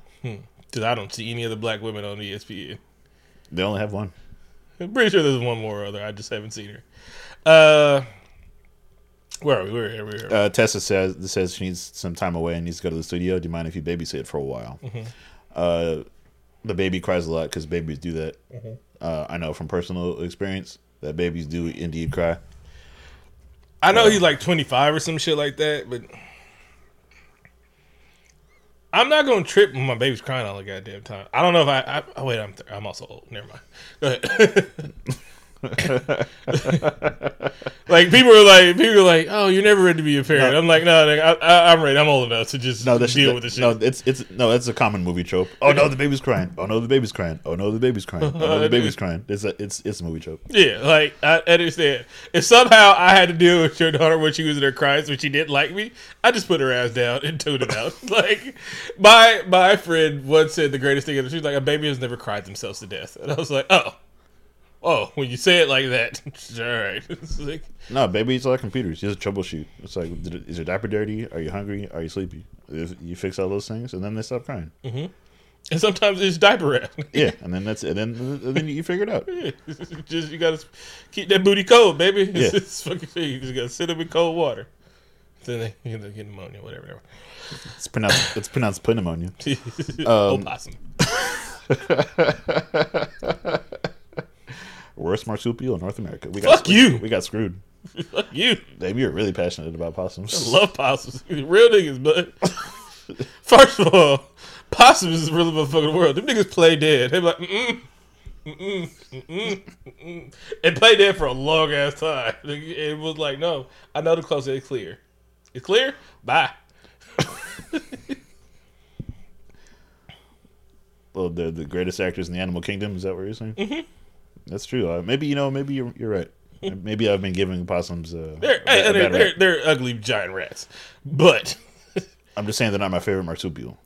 because I don't see any other black women on ESPN. they only have one. I'm pretty sure there's one more or other. I just haven't seen her. Uh, where are we? Where are we? Where are we? Uh, Tessa says says she needs some time away and needs to go to the studio. Do you mind if you babysit for a while? Mm-hmm. Uh, the baby cries a lot because babies do that. Mm-hmm. Uh, I know from personal experience that babies do indeed cry. I know he's uh, like 25 or some shit like that, but I'm not gonna trip when my baby's crying all the goddamn time. I don't know if I. I oh wait, I'm I'm also old. Never mind. Go ahead. like people are like people are like, oh, you're never ready to be a parent. I'm like, no, I, I, I'm ready. I'm old enough to just No, that's deal that, with this shit. No, it's it's no, that's a common movie trope. Oh no, the baby's crying. Oh no, the baby's crying. Oh no, the baby's crying. Oh no, the baby's crying. It's a it's it's a movie trope. Yeah, like I understand. If somehow I had to deal with your daughter when she was in her cries when she didn't like me, I just put her ass down and tuned it out. like my my friend once said the greatest thing ever. She was like, "A baby has never cried themselves to death," and I was like, "Oh, oh, when you say it like that, all right." It's like, No, babies are like computers. You just troubleshoot. It's like, it- is your diaper dirty? Are you hungry? Are you sleepy? If you fix all those things, and then they stop crying. Mm-hmm. and sometimes it's diaper wrap. Yeah, and then that's and then and then you figure it out. just you gotta keep that booty cold, baby. It's, Yeah. it's fucking you just gotta sit up in cold water. Then they you know, get pneumonia, whatever. whatever. It's pronounced it's pronounced pneumonia. Oh, um, Opossum. Worst marsupial in North America. We got Fuck you. We got screwed. Fuck you. Dave, you're really passionate about possums. I love possums. Real niggas, but first of all, possums is the real motherfucking world. Them niggas play dead. They be like, mm mm mm mm and play dead for a long ass time. It was like, no, I know the close it's clear. It's clear. Bye. well, the the greatest actors in the animal kingdom. Is that what you're saying? Mm-hmm. That's true. Uh, maybe you know. Maybe you're you're right. Maybe I've been giving possums. Uh, They're a a they're, they're, they're ugly giant rats, but I'm just saying they're not my favorite marsupial.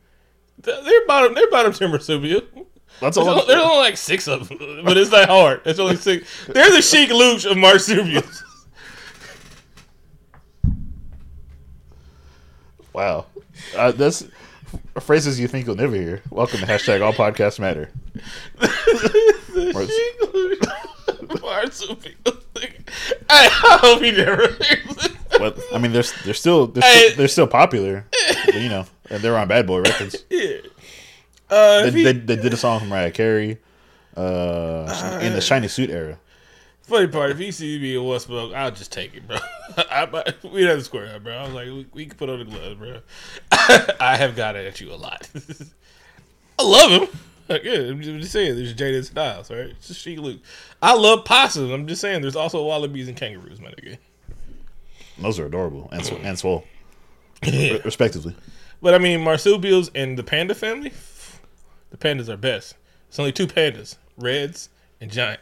they're bottom they're bottom tier marsupial. That's There's all. only, there's only like six of them, but it's not hard. It's only six. They're the chic luch of marsupials. wow, uh, that's phrases you think you'll never hear. Welcome to hashtag All Podcasts Matter. I hope he never. But I mean, they're they're still they're, Hey. still, they're still popular. But, you know, and they're on Bad Boy Records. Yeah. Uh, They, he- they, they did a song from Mariah Carey uh, in the Shiny Suit era. Funny part, if he sees me in Westbrook, I'll just take it, bro. I, I, we'd have to square up, bro. I was like, we, we can put on the gloves, bro. I have got at you a lot. I love him. yeah, I'm just, I'm just saying. There's Jaden Styles, right? It's just Sheik Luke. I love possums. I'm just saying. There's also wallabies and kangaroos, my nigga. Those are adorable and sw- and swole, Yeah. respectively. But I mean, marsupials and the panda family, the pandas are best. It's only two pandas, reds and giant.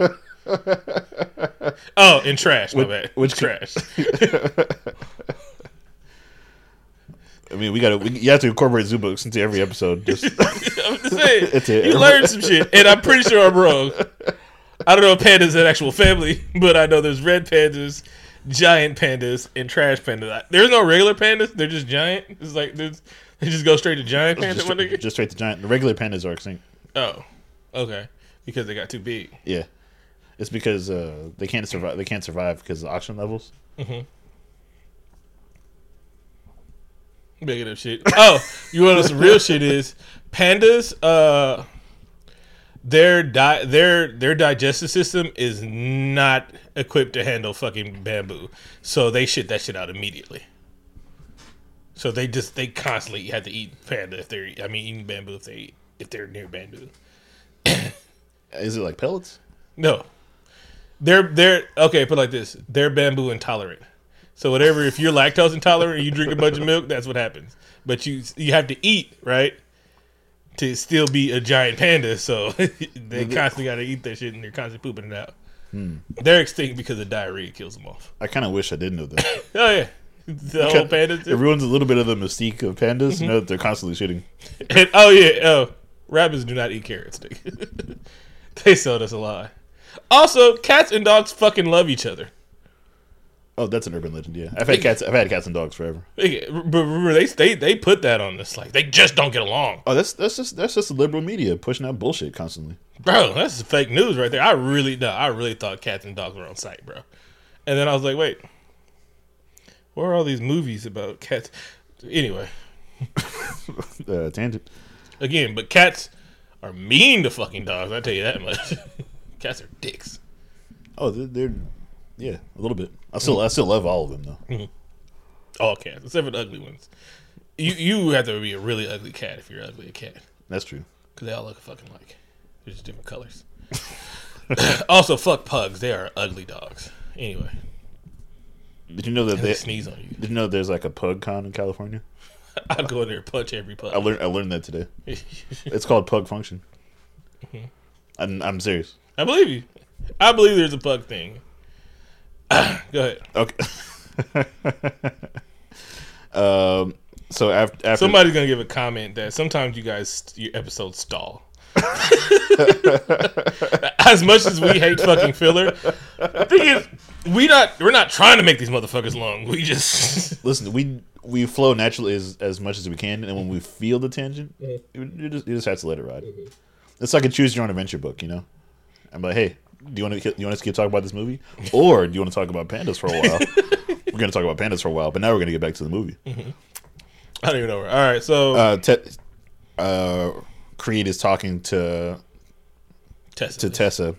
oh, in trash. My bad. which- trash? I mean, we got to. You have to incorporate zoo books into every episode. Just I'm just saying. You learned some shit, and I'm pretty sure I'm wrong. I don't know if pandas are an actual family, but I know there's red pandas, giant pandas, and trash pandas. There's no regular pandas; they're just giant. It's like there's, they just go straight to giant panda. just, just straight to giant. The regular pandas are extinct. Oh, okay, because they got too big. Yeah, it's because uh, they can't survive. They can't survive because of the oxygen levels. Making up shit. Oh, you want know some real shit is pandas. Uh, their di- their their digestive system is not equipped to handle fucking bamboo, so they shit that shit out immediately. So they just they constantly have to eat panda if they're I mean eating bamboo if they if they're near bamboo. Is it like pellets? No, they're they're okay. Put it like this: they're bamboo intolerant. So whatever, if you're lactose intolerant and you drink a bunch of milk, that's what happens. But you you have to eat right to still be a giant panda. So they constantly got to eat that shit and they're constantly pooping it out. They're extinct because the diarrhea kills them off. I kind of wish I didn't know that. Oh yeah, the whole panda. it ruins a little bit of the mystique of pandas. Mm-hmm. You know that they're constantly shitting. And, oh yeah, oh rabbits do not eat carrots. they sold us a lie. Also, cats and dogs fucking love each other. Oh, that's an urban legend. Yeah, I've had cats. I've had cats and dogs forever. They- But remember, they they they put that on this like they just don't get along, Oh, that's that's just that's just the liberal media pushing out bullshit constantly. bro. That's fake news right there. I really no, I really thought cats and dogs were on site, bro. And then I was like, wait, where are all these movies about cats? Anyway, Uh, tangent. again, but cats are mean to fucking dogs. I tell you that much. cats are dicks. Oh, they're, they're yeah, a little bit. I still I still love all of them though. All cats, except for the ugly ones. You you have to be a really ugly cat if you're ugly a cat. That's true. Because they all look fucking like. They're just different colors. also, fuck pugs. They are ugly dogs. Anyway, Did you know that they they, sneeze on you. did you know there's like a pug con in California? I'll go in there and punch every pug. I learned I learned that today. It's called Pug Function. Mm-hmm. I'm I'm serious. I believe you. I believe there's a pug thing. go ahead. Okay. um. So after after Somebody's gonna give a comment that sometimes you guys your episodes stall. as much as we hate fucking filler, the thing is, we not we're not trying to make these motherfuckers long. We just listen, we we flow naturally as as much as we can, and when we feel the tangent, Mm-hmm. you, you just you just have to let it ride. It's like a choose your own adventure book, you know. I'm like, hey, do you want to you want us to keep talking about this movie, or do you want to talk about pandas for a while? we're gonna talk about pandas for a while, but now we're gonna get back to the movie. I don't even know. Where. All right, so Uh, Te- uh, Creed is talking to Tessa. to Tessa,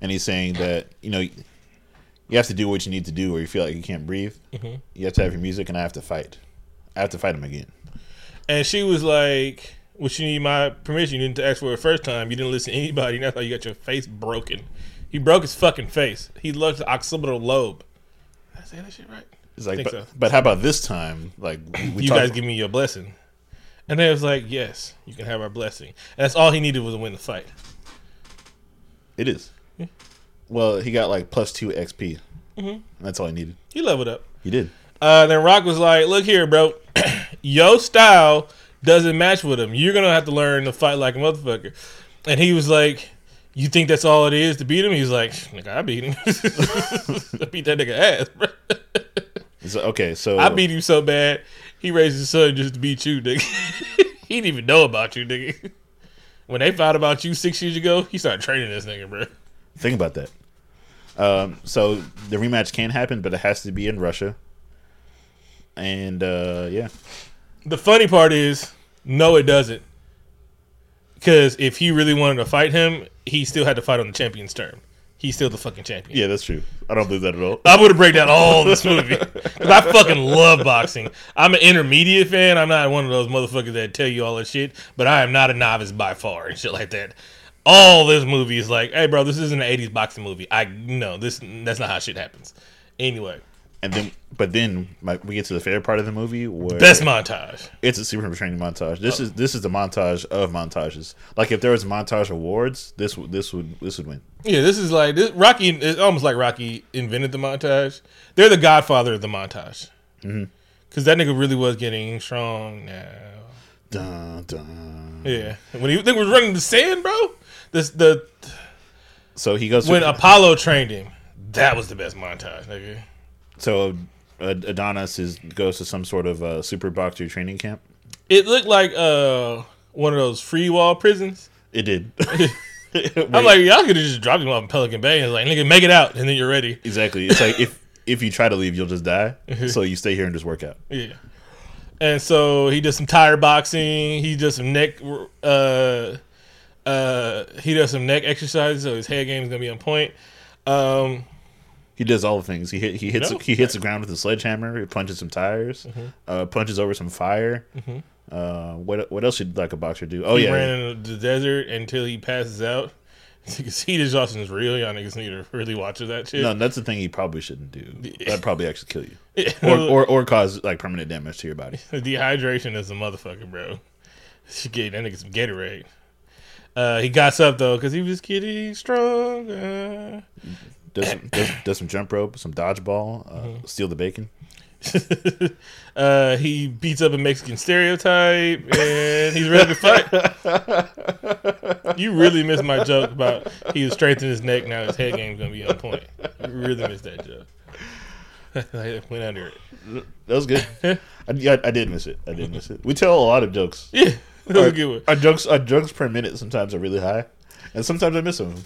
and he's saying that you know you have to do what you need to do, or you feel like you can't breathe. Mm-hmm. You have to have your music, and I have to fight. I have to fight him again. And she was like, "Well, you need my permission. You didn't ask for it first time. You didn't listen to anybody. And that's how you got your face broken. He broke his fucking face. He lost the occipital lobe. Did I say that shit right? It's like, think but, so. but how about this time? Like you guys give me your blessing. And they was like, yes, you can have our blessing. And that's all he needed was to win the fight. It is. Well, he got like plus two XP. Mm-hmm. That's all he needed. He leveled up. He did. Uh, then Rock was like, look here, bro. Your style doesn't match with him. You're going to have to learn to fight like a motherfucker. And he was like, you think that's all it is to beat him? He's like, nigga, I beat him. I beat that nigga ass, bro. Like, okay, so I beat him so bad, he raised his son just to beat you, nigga. he didn't even know about you, nigga. When they found about you six years ago, he started training this nigga, bro. think about that. Um, so the rematch can happen, but it has to be in Russia. And uh, yeah, The funny part is, no, it doesn't. Because if he really wanted to fight him, he still had to fight on the champion's term. he's still the fucking champion. Yeah, that's true. I don't believe that at all. I'm gonna break down all this movie because I fucking love boxing. I'm an intermediate fan. I'm not one of those motherfuckers that tell you all that shit, but I am not a novice by far and shit like that. All this movie is like, hey, bro, this isn't an '80s boxing movie. I no, this that's not how shit happens. Anyway, And then, but then my, we get to the favorite part of the movie where best montage. it's a super training montage. This oh. is this is the montage of montages. Like if there was montage awards, this would this would this would win. Yeah, this is like this, Rocky. It's almost like Rocky invented the montage. They're the godfather of the montage mm-hmm. because that nigga really was getting strong now. Dun, dun. Yeah, when he they was running the sand, bro. This the So he goes. when Apollo trained him, that was the best montage, nigga. So Adonis is goes to some sort of uh, super boxer training camp. It looked like uh one of those free wall prisons. It did. I'm like, y'all could have just dropped him off in Pelican Bay and like, nigga, make it out, and then you're ready. exactly. It's like if if you try to leave, you'll just die. so you stay here and just work out. Yeah. And so he does some tire boxing. He does some neck. Uh, uh, he does some neck exercises, so his head game is gonna be on point. Um, He does all the things. He hit, he hits No. he hits the ground with a sledgehammer. He punches some tires. Mm-hmm. Uh, punches over some fire. Uh, what what else should like a boxer do? Oh he yeah, ran in the desert until he passes out. Exhaustion is real. Y'all niggas need to really watch that shit. no, that's the thing he probably shouldn't do. That'd probably actually kill you, or, or or cause like permanent damage to your body. Dehydration is a motherfucker, bro. She gave that nigga some Gatorade. Uh, he got up though because he was getting stronger. Does some, does, does some jump rope, some dodgeball, uh, Mm-hmm. steal the bacon. uh, he beats up a Mexican stereotype, and he's ready to fight. you really missed my joke about he was strengthening his neck. Now his head game's gonna be on point. You really missed that joke. I went under it. That was good. I, yeah, I did miss it. I did miss it. We tell a lot of jokes. Yeah, that was a good one. Our jokes, our jokes per minute sometimes are really high, and sometimes I miss them.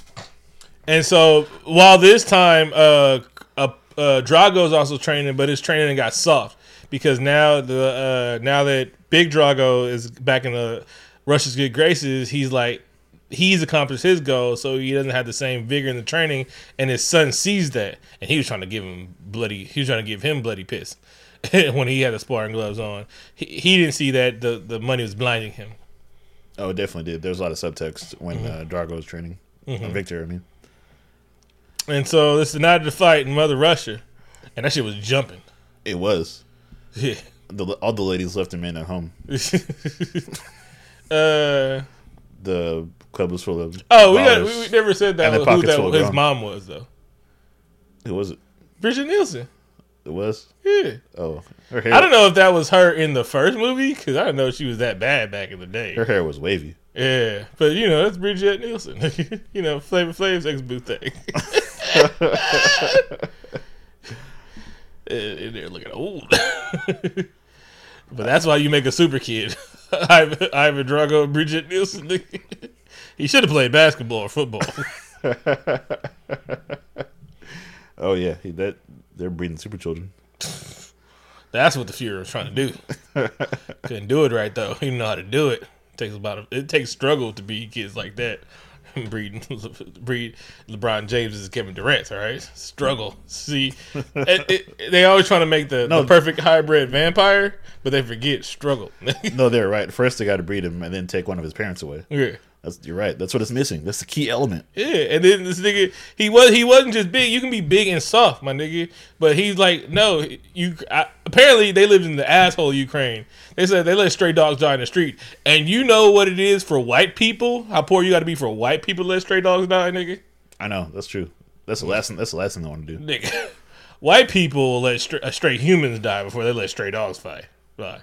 And so while this time, uh, uh, uh Drago's also training, but his training got soft because now the uh, now that Big Drago is back in the Russia's good graces, he's like he's accomplished his goal, so he doesn't have the same vigor in the training. And his son sees that, and he was trying to give him bloody. He was trying to give him bloody piss when he had the sparring gloves on. He, he didn't see that the the money was blinding him. Oh, it definitely did. There was a lot of subtext when Mm-hmm. uh, Drago was training. Uh, Victor, I mean. And so this is not the fight in Mother Russia, and that shit was jumping. It was. Yeah. The, all the ladies left their men at home. uh The club was full of. oh, we got we, we never said that the who that his mom was though. It was. It Brigitte Nielsen. It was. Yeah, Oh, her hair. I don't know if that was her in the first movie because I didn't know she was that bad back in the day. Her hair was wavy. Yeah, but you know that's Brigitte Nielsen. you know Flavor Flav's ex boo thing. and, they're looking old. but that's why you make a super kid. Ivan, Ivan Drago Brigitte Nielsen. he should have played basketball or football. Oh yeah, he, that they're breeding super children. That's what the Fuhrer was trying to do. Couldn't do it right though. He didn't know how to do it. it takes about a, it takes struggle to be kids like that. Breeding breed LeBron James is Kevin Durant, all right? Struggle. See, it, it, they always trying to make the, No. the perfect hybrid vampire, but they forget struggle. No, they're right. First, they got to breed him and then take one of his parents away. yeah. That's you're right. That's what it's missing. That's the key element. Yeah, and then this nigga, he was he wasn't just big. You can be big and soft, my nigga. But he's like, no, you. I, apparently, they lived in the asshole Ukraine. They said they let stray dogs die in the street, and you know what it is for white people. How poor you got to be for white people to let stray dogs die, nigga. I know that's true. That's the last. That's the last thing they want to do. Nigga, white people let stray, uh, stray humans die before they let stray dogs fight. Die.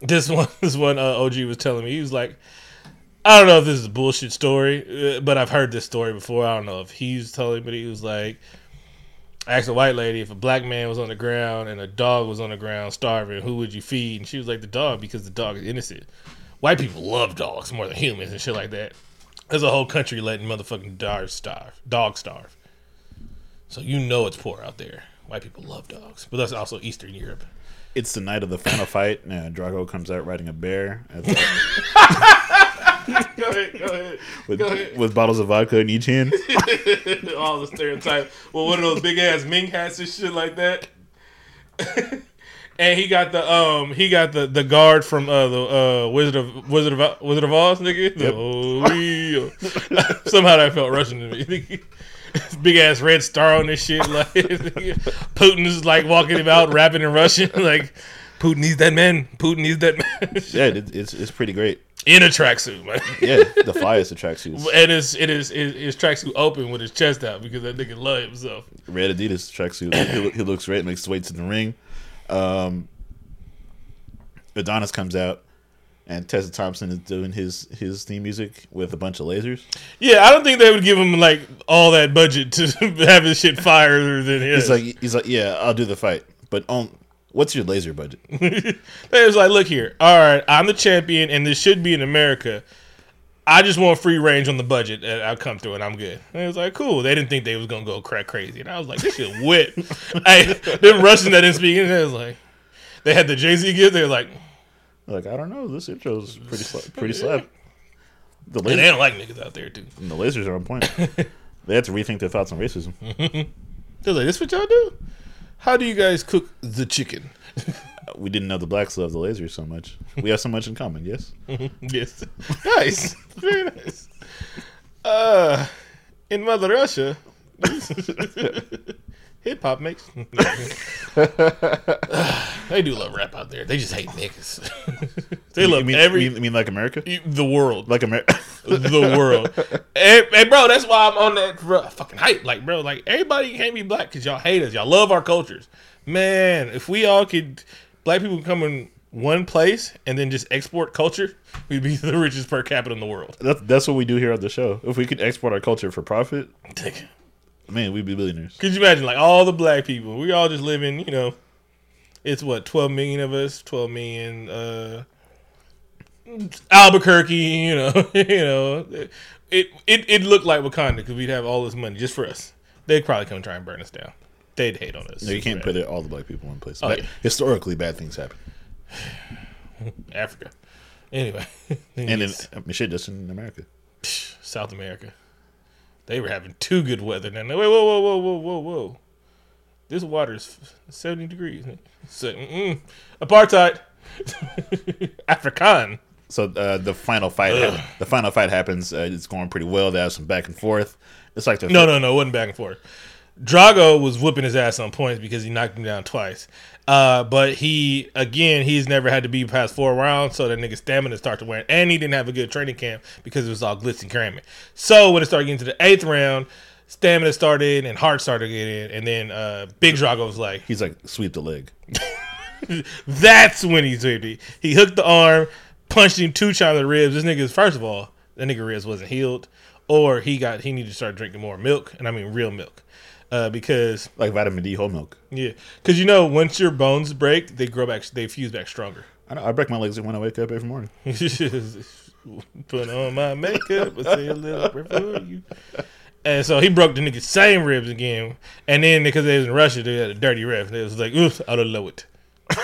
This one, this one, uh, OG was telling me he was like, I don't know if this is a bullshit story, uh, but I've heard this story before. I don't know if he's telling, but he was like, I asked a white lady if a black man was on the ground and a dog was on the ground starving, who would you feed? And she was like, the dog because the dog is innocent. White people love dogs more than humans and shit like that. There's a whole country letting motherfucking dogs starve, dog starve. So you know it's poor out there. White people love dogs, but that's also Eastern Europe. It's the night of the final fight. Uh, Drago comes out riding a bear. Go ahead, go ahead. with, Go ahead. with bottles of vodka in each hand. All the stereotype. Well, one of those big ass Ming hats and shit like that. and he got the um he got the the guard from uh the uh Wizard of Wizard of Wizard of Oz nigga. Yep. Holy- Somehow that felt Russian to me. Big ass red star on this shit. Like Putin is like walking about rapping in Russian. Like Putin needs that man. Putin needs that man. yeah, it, it's it's pretty great. in a tracksuit, man. Yeah, the flyest of tracksuits. And it's it is his, his tracksuit open with his chest out because that nigga love himself. Red Adidas tracksuit. He, he looks great. Makes his way to the ring. Um, Adonis comes out, and Tessa Thompson is doing his his theme music with a bunch of lasers. Yeah, I don't think they would give him like all that budget to have his shit fire than his. He's like, he's like, yeah, I'll do the fight, but on what's your laser budget? they was like, look here, all right, I'm the champion, and this should be in America. I just want free range on the budget, and I'll come through, and I'm good. And it was like, cool. They didn't think they was gonna go crack crazy, and I was like, this shit wet. hey, them Russians that didn't speak English, they was like, they had the Jay Z gift. They were like, Like, I don't know, this intro's pretty sla- pretty slap. The and they don't like niggas out there too. the lasers are on point. they had to rethink their thoughts on racism. They're like, this what y'all do? How do you guys cook the chicken? We didn't know the blacks love the lasers so much. We have so much in common. Yes. yes. Nice. Very nice. Uh, in Mother Russia, hip hop makes. they do love rap out there. They just hate niggas. they You love mean, every you mean, like America? the world, Like America? the world. and, and bro, that's why I'm on that bro, fucking hype. Like, bro, like everybody can't be black because y'all hate us. Y'all love our cultures. Man, if we all could, black people come in one place and then just export culture, we'd be the richest per capita in the world. That's that's what we do here on the show. If we could export our culture for profit, man, we'd be billionaires. Could you imagine, like all the black people? We all just live in, you know, it's what twelve million of us, twelve million. uh Albuquerque, you know, you know, it it it looked like Wakanda because we'd have all this money just for us. They'd probably come try and burn us down. They'd hate on us. No, you can't Super put it, all the black people in one place. Oh, yeah. Historically, bad things happen. Africa. Anyway, and in it's shit, just in America. South America, they were having too good weather. Now, wait, whoa, whoa, whoa, whoa, whoa, whoa! This water is seventy degrees. So, mm-mm. apartheid, Afrikaan. So uh, the final fight, Ugh. the final fight happens. Uh, it's going pretty well. They have some back and forth. It's like the No, no, no, it wasn't back and forth. Drago was whooping his ass on points because he knocked him down twice. Uh, but he, again, he's never had to be past four rounds, so that nigga stamina started to wear. And he didn't have a good training camp because it was all glitz and cramming. So when it started getting to the eighth round, stamina started and heart started getting, in. And then uh, Big Drago was like, He's like sweep the leg. that's when he swept it. He hooked the arm, punched him two times in the ribs. This nigga's first of all, that nigga ribs wasn't healed, or he got he needed to start drinking more milk, and I mean real milk, uh, because Like vitamin D whole milk. yeah, because you know once your bones break, they grow back, they fuse back stronger. I, know, I break my legs when I wake up every morning. Put on my makeup, and say a little prayer for you. And so he broke the nigga's same ribs again, and then because they was in Russia, they had a dirty ref. They was like, "Oops, don't low it."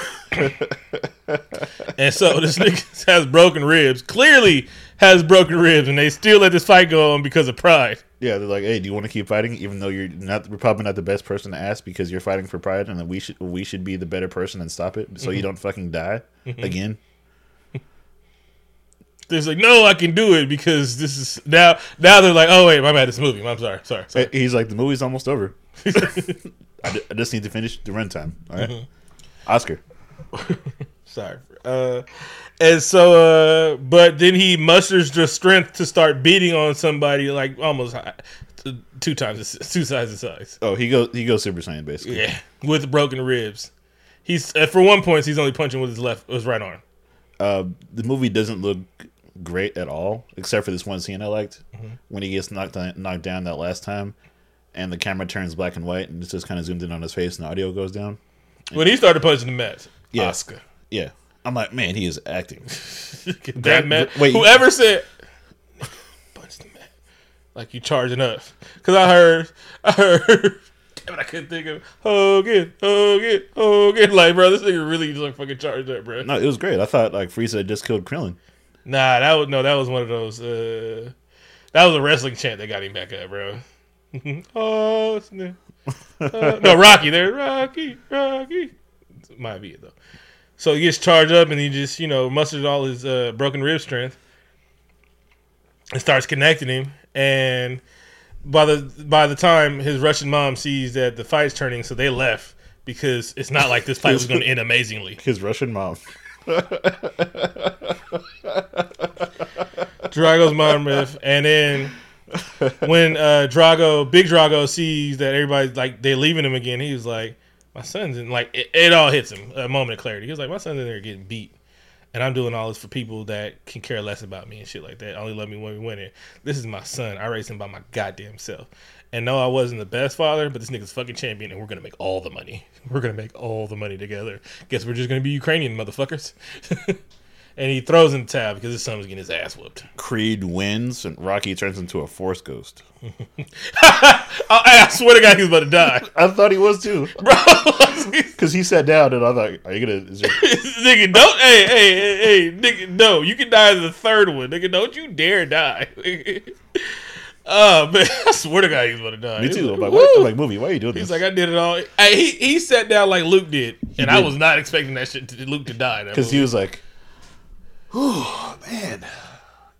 and so this nigga has broken ribs. Clearly has broken ribs, and they still let this fight go on because of pride. Yeah, they're like, hey, do you want to keep fighting, even though you're not, you're probably not the best person to ask because you're fighting for pride, and we should we should be the better person and stop it, so you mm-hmm. don't fucking die mm-hmm. again. They're just like, "No, I can do it because this is now." Now they're like, "Oh wait, my bad. It's a movie. I'm sorry, sorry." sorry. He's like, the movie's almost over. I, just need to finish the runtime. All right? Mm-hmm. Oscar. Sorry. Uh, and so, uh, but then he musters the strength to start beating on somebody like almost hi- t- two times, two sides the size. Oh, he goes he goes Super Saiyan basically. Yeah, with broken ribs. He's uh, for one point he's only punching with his left, his right arm. Uh, the movie doesn't look great at all, except for this one scene I liked when he gets knocked down, knocked down that last time, and the camera turns black and white, and it's just kind of zoomed in on his face, and the audio goes down. When he started punching the mat, Yeah. Oscar, Yeah, I'm like, man, he is acting. that man, wait. whoever said punch the like you charging up? Because I heard, I heard. Damn it, I couldn't think of it. Hogan, Hogan, Hogan. Like, bro, this nigga really just like fucking charged up, bro. No, it was great. I thought like Frieza had just killed Krillin. Nah, that was no, that was one of those. Uh, that was a wrestling chant that got him back up, bro. oh. Uh, no, Rocky there, Rocky, Rocky. Might be it though. So he gets charged up and he just, you know, musters all his uh, broken rib strength and starts connecting him. And by the by the time his Russian mom sees that the fight's turning, so they left because it's not like this fight was going to end amazingly. His Russian mom. Drago's mom riff, and then when uh, Drago, Big Drago, sees that everybody's like they're leaving him again, he was like, "My son's in." Like it, it all hits him a moment of clarity. He was like, "My son's in there getting beat." And I'm doing all this for people that can care less about me and shit like that. Only love me when we win it. This is my son. I raised him by my goddamn self. And no, I wasn't the best father, but this nigga's fucking champion, and we're gonna make all the money. We're gonna make all the money together. Guess we're just gonna be Ukrainian motherfuckers. and he throws in the towel because his son was getting his ass whooped. Creed wins, and Rocky turns into a Force ghost. I, I swear to God, he was about to die, I thought he was too, bro. because he sat down, and I thought, "Are you gonna?" There, nigga, don't. Hey, hey, hey, hey, nigga, no. You can die in the third one, nigga. Don't you dare die. Oh man, I swear to God, he's was about to die. me too. I'm like, what? I'm like, movie, why are you doing He's this? He's like, I did it all. Hey, he he sat down like Luke did, and I was not expecting that shit to Luke to die. Because he was like, "Oh man,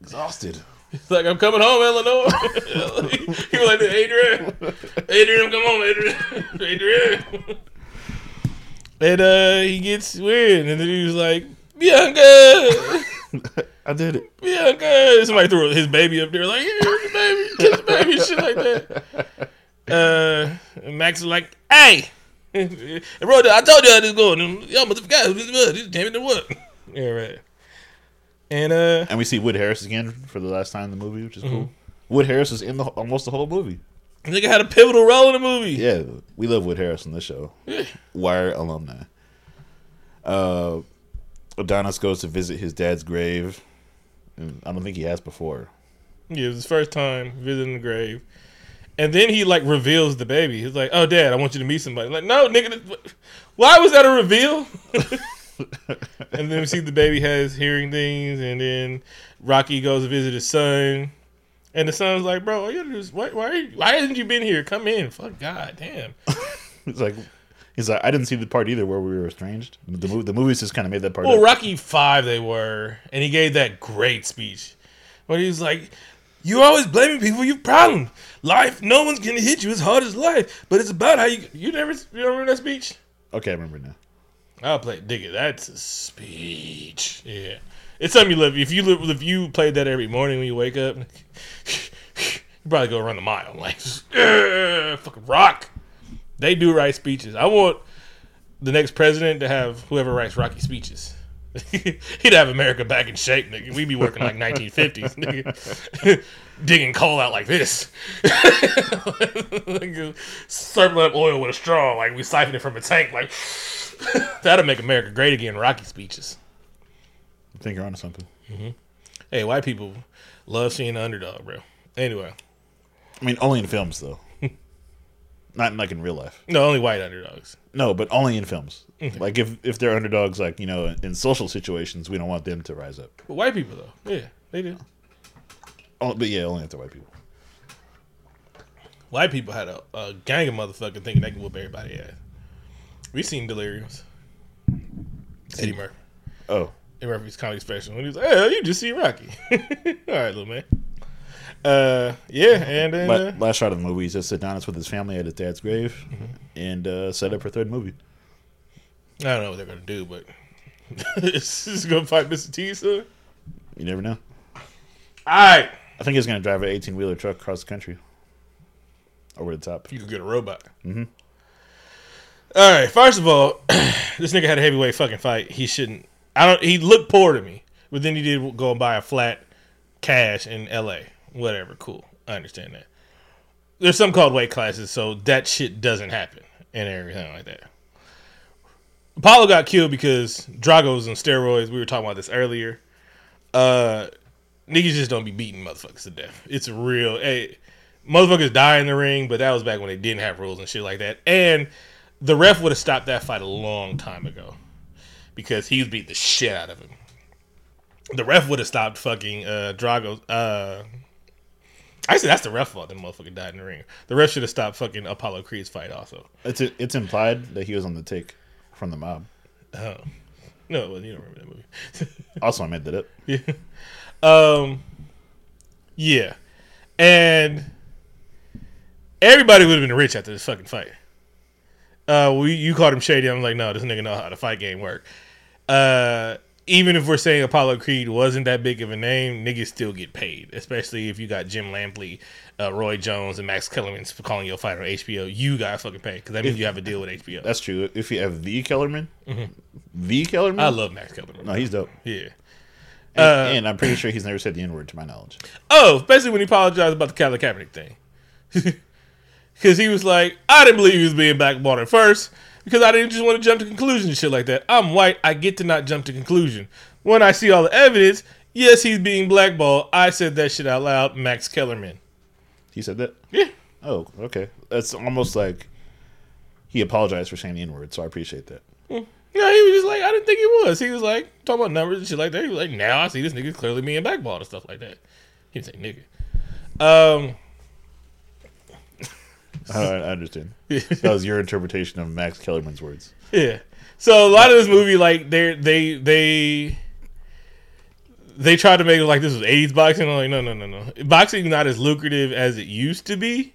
exhausted." He's like, I'm coming home, Eleanor. he was like, Adrian, Adrian, come home, Adrian, Adrian. And uh, he gets weird, and then he was like, Bianca, I did it. Bianca. Somebody threw his baby up there, like, here's the baby, kiss the baby, shit like that. Uh, and Max is like, hey, and bro, I told you how this going. Y'all must forgot who this was. This damn it, what? Yeah, right. And uh, And we see Wood Harris again for the last time in the movie, which is Mm-hmm. cool. Wood Harris is in the almost the whole movie. nigga had a pivotal role in the movie. Yeah, we love Wood Harris on this show. Wire alumni. Uh, Adonis goes to visit his dad's grave. And I don't think he has before. Yeah, it was his first time visiting the grave. And then he like reveals the baby. He's like, "Oh, Dad, I want you to meet somebody." like, no, nigga, why was that a reveal? and then we see the baby has hearing things, and then Rocky goes to visit his son, and the son's like, "Bro, you is why why why hasn't you been here? Come in, fuck, god damn." He's like, he's like, I didn't see the part either where we were estranged. The the movies just kind of made that part. Well, up. Rocky Five, they were, and he gave that great speech but he was like, "You always blaming people for your problem. Life, no one's gonna hit you as hard as life, but it's about how you." You never, you remember that speech? okay, I remember now. I'll play. Dig it. That's a speech. Yeah, it's something you live. If you live, if you played that every morning when you wake up, you probably go run a mile. Like, fucking rock. They do write speeches. I want the next president to have whoever writes Rocky speeches. He'd have America back in shape, nigga. We'd be working like 1950s, nigga. Digging coal out like this. Nigga, uh, Circling up oil with a straw, like we siphon it from a tank, like that'll make America great again. Rocky speeches. I think you're onto something. Mm-hmm. Hey, white people love seeing the underdog, bro. Anyway, I mean, only in films though. Not like in real life. no, only white underdogs. No, but only in films. Mm-hmm. Like if if they're underdogs, like you know, in social situations, we don't want them to rise up. But white people, though, yeah, they do. Oh, but yeah, only if they're white people. White people had a, a gang of motherfuckers thinking they can whoop everybody ass. We seen Delirious. Eddie Murphy. Oh, Eddie Murphy's comedy special. When he was like, "Hey, you just see Rocky." All right, little man. Uh, yeah, and then La- uh, last shot of the movie, he's just Adonis with his family at his dad's grave, and uh, set up for third movie. I don't know what they're gonna do, but just gonna fight Mr. T, son. You never know. All right, I think he's gonna drive an eighteen wheeler truck across the country, over the top. you could get a robot. Mm-hmm. All right, first of all, this nigga had a heavyweight fucking fight. He shouldn't. I don't. He looked poor to me, but then he did go and buy a flat cash in L.A. Whatever, cool. I understand that. There's some called weight classes, so that shit doesn't happen and everything like that. Apollo got killed because Drago was on steroids. We were talking about this earlier. Uh, niggas just don't be beating motherfuckers to death. It's real. Hey, motherfuckers die in the ring, but that was back when they didn't have rules and shit like that. And the ref would have stopped that fight a long time ago because he was beat the shit out of him. the ref would have stopped fucking uh Drago. Uh, actually, that's the ref fault. That motherfucker died in the ring. The ref should have stopped fucking Apollo Creed's fight. Also, It's it's implied that he was on the take from the mob. oh no, well, you don't remember that movie. Also, I made that up. Yeah. Um. Yeah, and everybody would have been rich after this fucking fight. Uh, we you called him shady. I'm like, no, this nigga know how the fight game work. Uh, even if we're saying Apollo Creed wasn't that big of a name, niggas still get paid. Especially if you got Jim Lampley, uh, Roy Jones, and Max Kellerman for calling you a fight on HBO. You got fucking paid because that means you have a deal with HBO. That's true. If you have the Kellerman, the Kellerman, Mm-hmm. I love Max Kellerman. no, he's dope. yeah. And, Uh, and I'm pretty sure he's never said the N word to my knowledge. Oh, especially when he apologized about the Colin Kaepernick thing. Because he was like, I didn't believe he was being blackballed at first because I didn't just want to jump to conclusions and shit like that. I'm white. I get to not jump to conclusion. When I see all the evidence, yes, he's being blackballed. I said that shit out loud. Max Kellerman. He said that. Yeah. Oh, okay. That's almost like he apologized for saying the N word, so I appreciate that. Yeah, he was just like, I didn't think he was. He was like, talking about numbers and shit like that. He was like, now I see this nigga clearly being blackballed and stuff like that. He didn't say nigga. Um, I, I understand. That was your interpretation of Max Kellerman's words. Yeah. So a lot of this movie, like they they they they tried to make it like this was '80s boxing. I'm like, no, no, no, no. Boxing is not as lucrative as it used to be,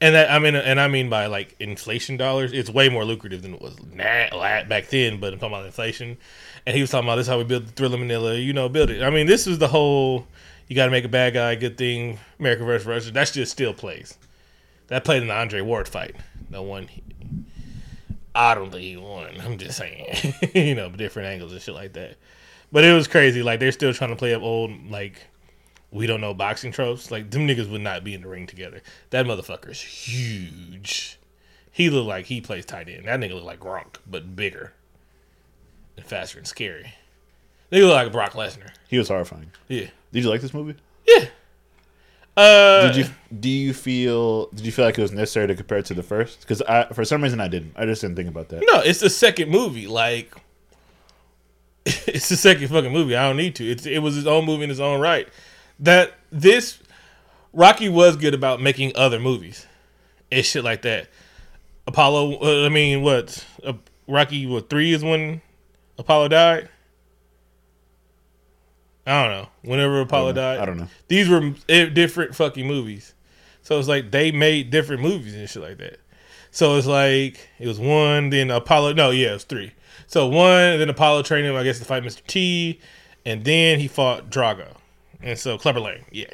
and that I mean, and I mean by like inflation dollars, it's way more lucrative than it was back then. But I'm talking about inflation, and he was talking about this is how we build the Thriller Manila. You know, build it. I mean, this is the whole. You got to make a bad guy a good thing. America versus Russia. That's just still plays. That played in the Andre Ward fight. The one. He, I don't think he won. I'm just saying, you know, different angles and shit like that. But it was crazy. Like they're still trying to play up old like we don't know boxing tropes. Like them niggas would not be in the ring together. That motherfucker's huge. He looked like he plays tight end. That nigga look like Gronk, but bigger and faster and scary. They look like Brock Lesnar. He was horrifying. Yeah, Did you like this movie? Uh, Did you do you feel did you feel like it was necessary to compare it to the first? Because I for some reason I didn't. I just didn't think about that. No, it's the second movie. Like, it's the second fucking movie. I don't need to. It's it was his own movie in his own right. That this Rocky was good about making other movies and shit like that. Apollo. Uh, I mean, what? Uh, Rocky. What three is when Apollo died. I don't know. Whenever Apollo I died, I don't know. These were eh, different fucking movies. So it's like they made different movies and shit like that. So it's like it was one, then Apollo. No, yeah, it was three. So one, then Apollo trained him, I guess, to fight Mr. T, and then he fought Drago, and so Clubber Lang. Yeah,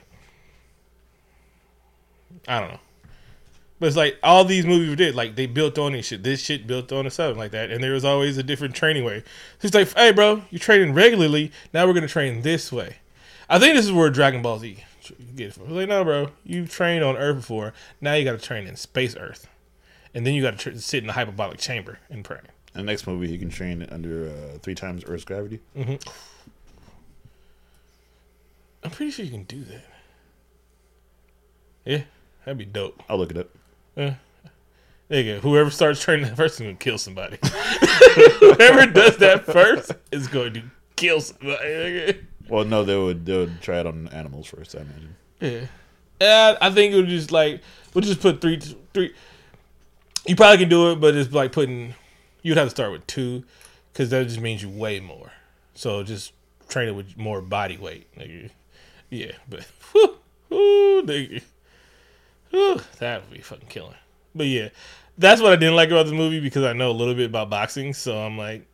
I don't know, but it's like all these movies did, like they built on this shit. This shit built on a itself like that, and there was always a different training way. So it's like, hey, bro, you're training regularly. Now we're gonna train this way. I think this is where Dragon Ball Z get it from. It's like, no, bro, you trained on Earth before. Now you got to train in space Earth, and then you got to tr- sit in the hyperbolic chamber and pray. The next movie, he can train under uh, three times Earth's gravity. I'm pretty sure you can do that. Yeah, that'd be dope. I'll look it up. Uh, there you. Whoever starts training that first is to kill somebody. Whoever does that first is going to kill somebody. Well, no, they would they would try it on animals first. I imagine. Yeah. Yeah, I think it would just like we'll just put three three. You probably can do it, but it's like putting. You'd have to start with two, because that just means you weigh more. So just train it with more body weight. Nigga. Yeah, but whew, whew, nigga. Whew, that would be fucking killing. But yeah, that's what I didn't like about the movie because I know a little bit about boxing, so I'm like,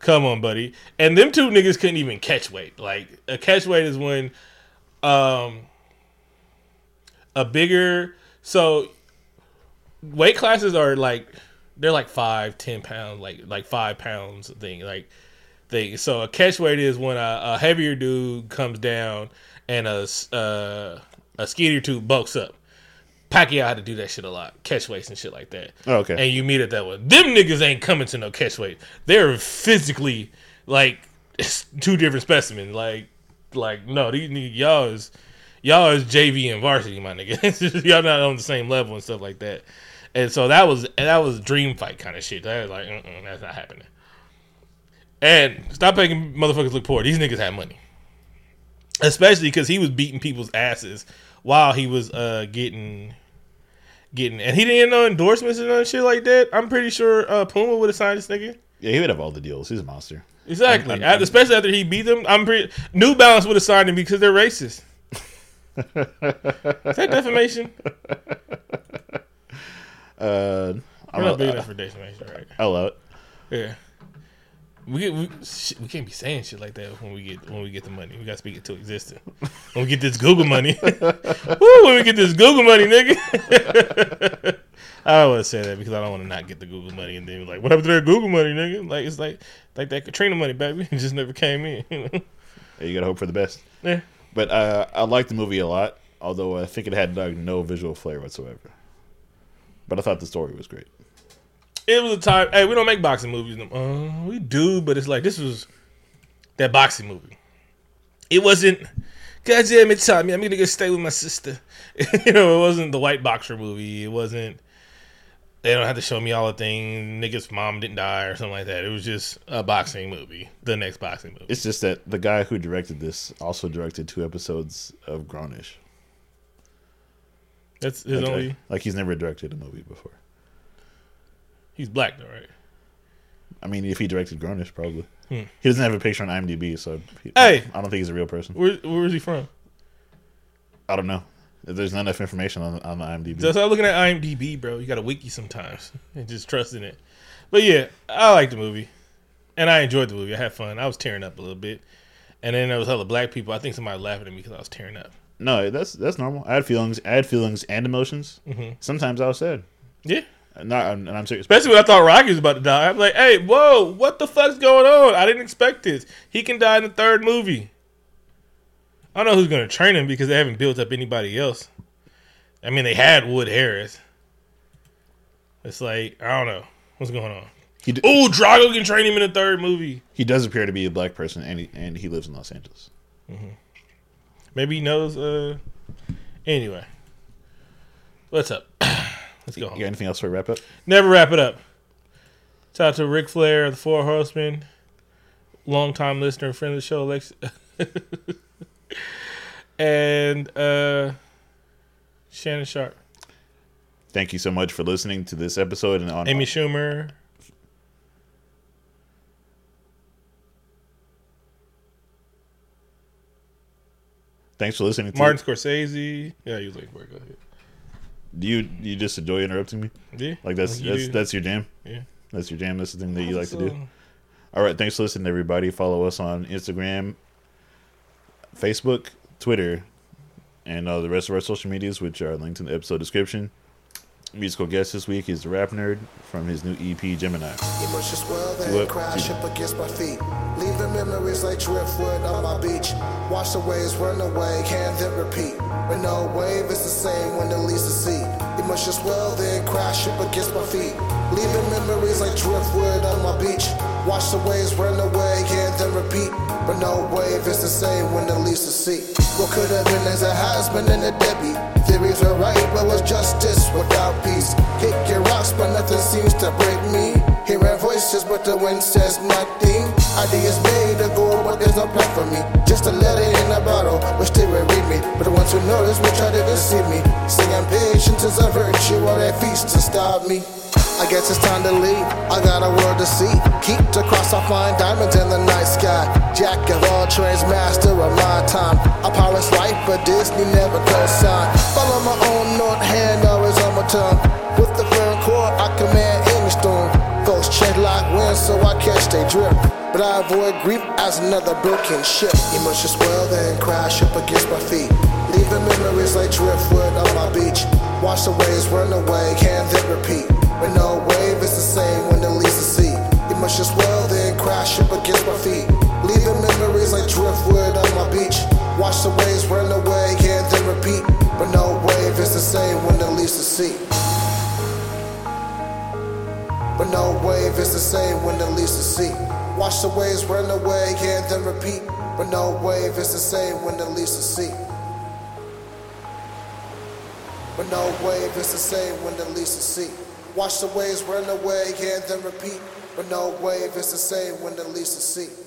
come on, buddy. And them two niggas couldn't even catch weight. Like a catch weight is when um a bigger so weight classes are like they're like five ten pounds like like five pounds thing like thing so a catch weight is when a, a heavier dude comes down and a uh, a skinnier dude bulks up Pacquiao had to do that shit a lot catch weights and shit like that Oh, okay. and you meet it that way. Them niggas ain't coming to no catch weight. They're physically like two different specimens. Like, like no, these niggas, y'all is y'all is JV and varsity, my nigga. Y'all not on the same level and stuff like that. And so that was that was dream fight kind of shit. That was like, Mm-mm, that's not happening. And stop making motherfuckers look poor. These niggas had money, especially because he was beating people's asses while he was uh getting getting, and he didn't get no endorsements and none shit like that. I'm pretty sure uh, Puma would have signed this nigga. Yeah, he would have all the deals. He's a monster. Exactly. I'm- I'm- especially after he beat them, I'm pretty. New Balance would have signed him because they're racist. Is that defamation? Uh, I'm We're not big enough for defamation, right? I love it. Yeah. We, we we can't be saying shit like that when we get when we get the money. We gotta speak it to existence. When we get this Google money, woo! When we get this Google money, nigga. I don't want to say that because I don't want to not get the Google money and then be like, what happened to that Google money, nigga? Like it's like like that Katrina money, baby. It just never came in. You know? You gotta hope for the best. Yeah. But uh, I liked the movie a lot, although I think it had like no visual flair whatsoever. But I thought the story was great. It was a time. Hey, we don't make boxing movies. no- Uh, we do, but it's like this was that boxing movie. It wasn't. God damn it, Tommy! I'm gonna go stay with my sister. you know, it wasn't the white boxer movie. It wasn't. They don't have to show me all the things. Niggas' mom didn't die or something like that. It was just a boxing movie. The next boxing movie. It's just that the guy who directed this also directed two episodes of Grownish. That's his Like, only. like he's never directed a movie before. He's black though, right? I mean, if he directed Grownish, probably. Hmm. He doesn't have a picture on IMDb, so he, Hey! I don't think he's a real person. Where Where is he from? I don't know. There's not enough information on on the IMDb. So start looking at IMDb, bro. You got to wiki sometimes and just trust in it. But yeah, I like the movie, and I enjoyed the movie. I had fun. I was tearing up a little bit, and then there was hella black people. I think somebody was laughing at me because I was tearing up. no, that's that's normal. I had feelings. I had feelings and emotions. Mm-hmm. Sometimes I was sad. Yeah, No, I'm, and I'm serious. especially when I thought Rocky was about to die. I'm like, hey, whoa, what the fuck's going on? I didn't expect this. He can die in the third movie. I don't know who's gonna train him because they haven't built up anybody else. I mean, they had Wood Harris. It's like I don't know what's going on. D- Oh, Drago can train him in the third movie. he does appear to be a black person, and he, and he lives in Los Angeles. Maybe he knows. Uh, anyway, what's up? Let's go You got anything else for a wrap up? Never wrap it up. Shout out to Ric Flair, the Four Horsemen, longtime listener, and friend of the show, Lex, and uh, Shannon Sharpe, Thank you so much for listening to this episode and on Amy Schumer. Thanks for listening. To Martin Scorsese. Yeah, you was looking for it. Go ahead. Do you you just enjoy interrupting me? Yeah, Like that's that's do. that's your jam. Yeah. That's your jam. That's the thing that you like to do. All right. Thanks for listening, everybody. Follow us on Instagram, Facebook, Twitter, and uh, the rest of our social medias, which are linked in the episode description. Musical guest this week is the rap nerd from his new EP Gemini. Emotions swell, What? crash up against my feet. Leaving memories like driftwood on my beach. Watch the waves run away, and then repeat. But no wave is the same when the least to see. Emotions swell, then crash up against my feet. Leaving memories like driftwood on my beach. Watch the waves run away, and then repeat. But no wave is the same when the least the sea. What could have been as a husband and a Debbie. Theories were right, but was justice without peace. Kick your rocks, but nothing seems to break me. Hearing voices, but the wind says nothing. Ideas made to go, but there's no plan for me. Just a letter in a bottle, which they will read me. But the ones who notice will try to deceive me. Singing patience is a virtue, or that feast to stop me. I guess it's time to leave. I got a world to see. Keep the cross, I find diamonds in the night sky. Jack of all trades, master of my time. I Paris life, but Disney never co-sign. Follow my own north hand, always on my tongue. With the firm core, I command. Check wind, so I catch they drift. But I avoid grief as another broken ship. Emotions swell, then crash up against my feet. Leaving memories like driftwood on my beach. Watch the waves run away, can't then repeat. But no wave is the same when they leaves the sea. Emotions swell, then crash up against my feet. Leaving memories like driftwood on my beach. Watch the waves run away, can't then repeat. But no wave is the same when the least the see. But no wave is the same when the least to see. Watch the waves run away, and then repeat. But no wave is the same when the least to see. But no wave is the same when the least to see. Watch the waves run away and then repeat. But no wave is the same when the least to see.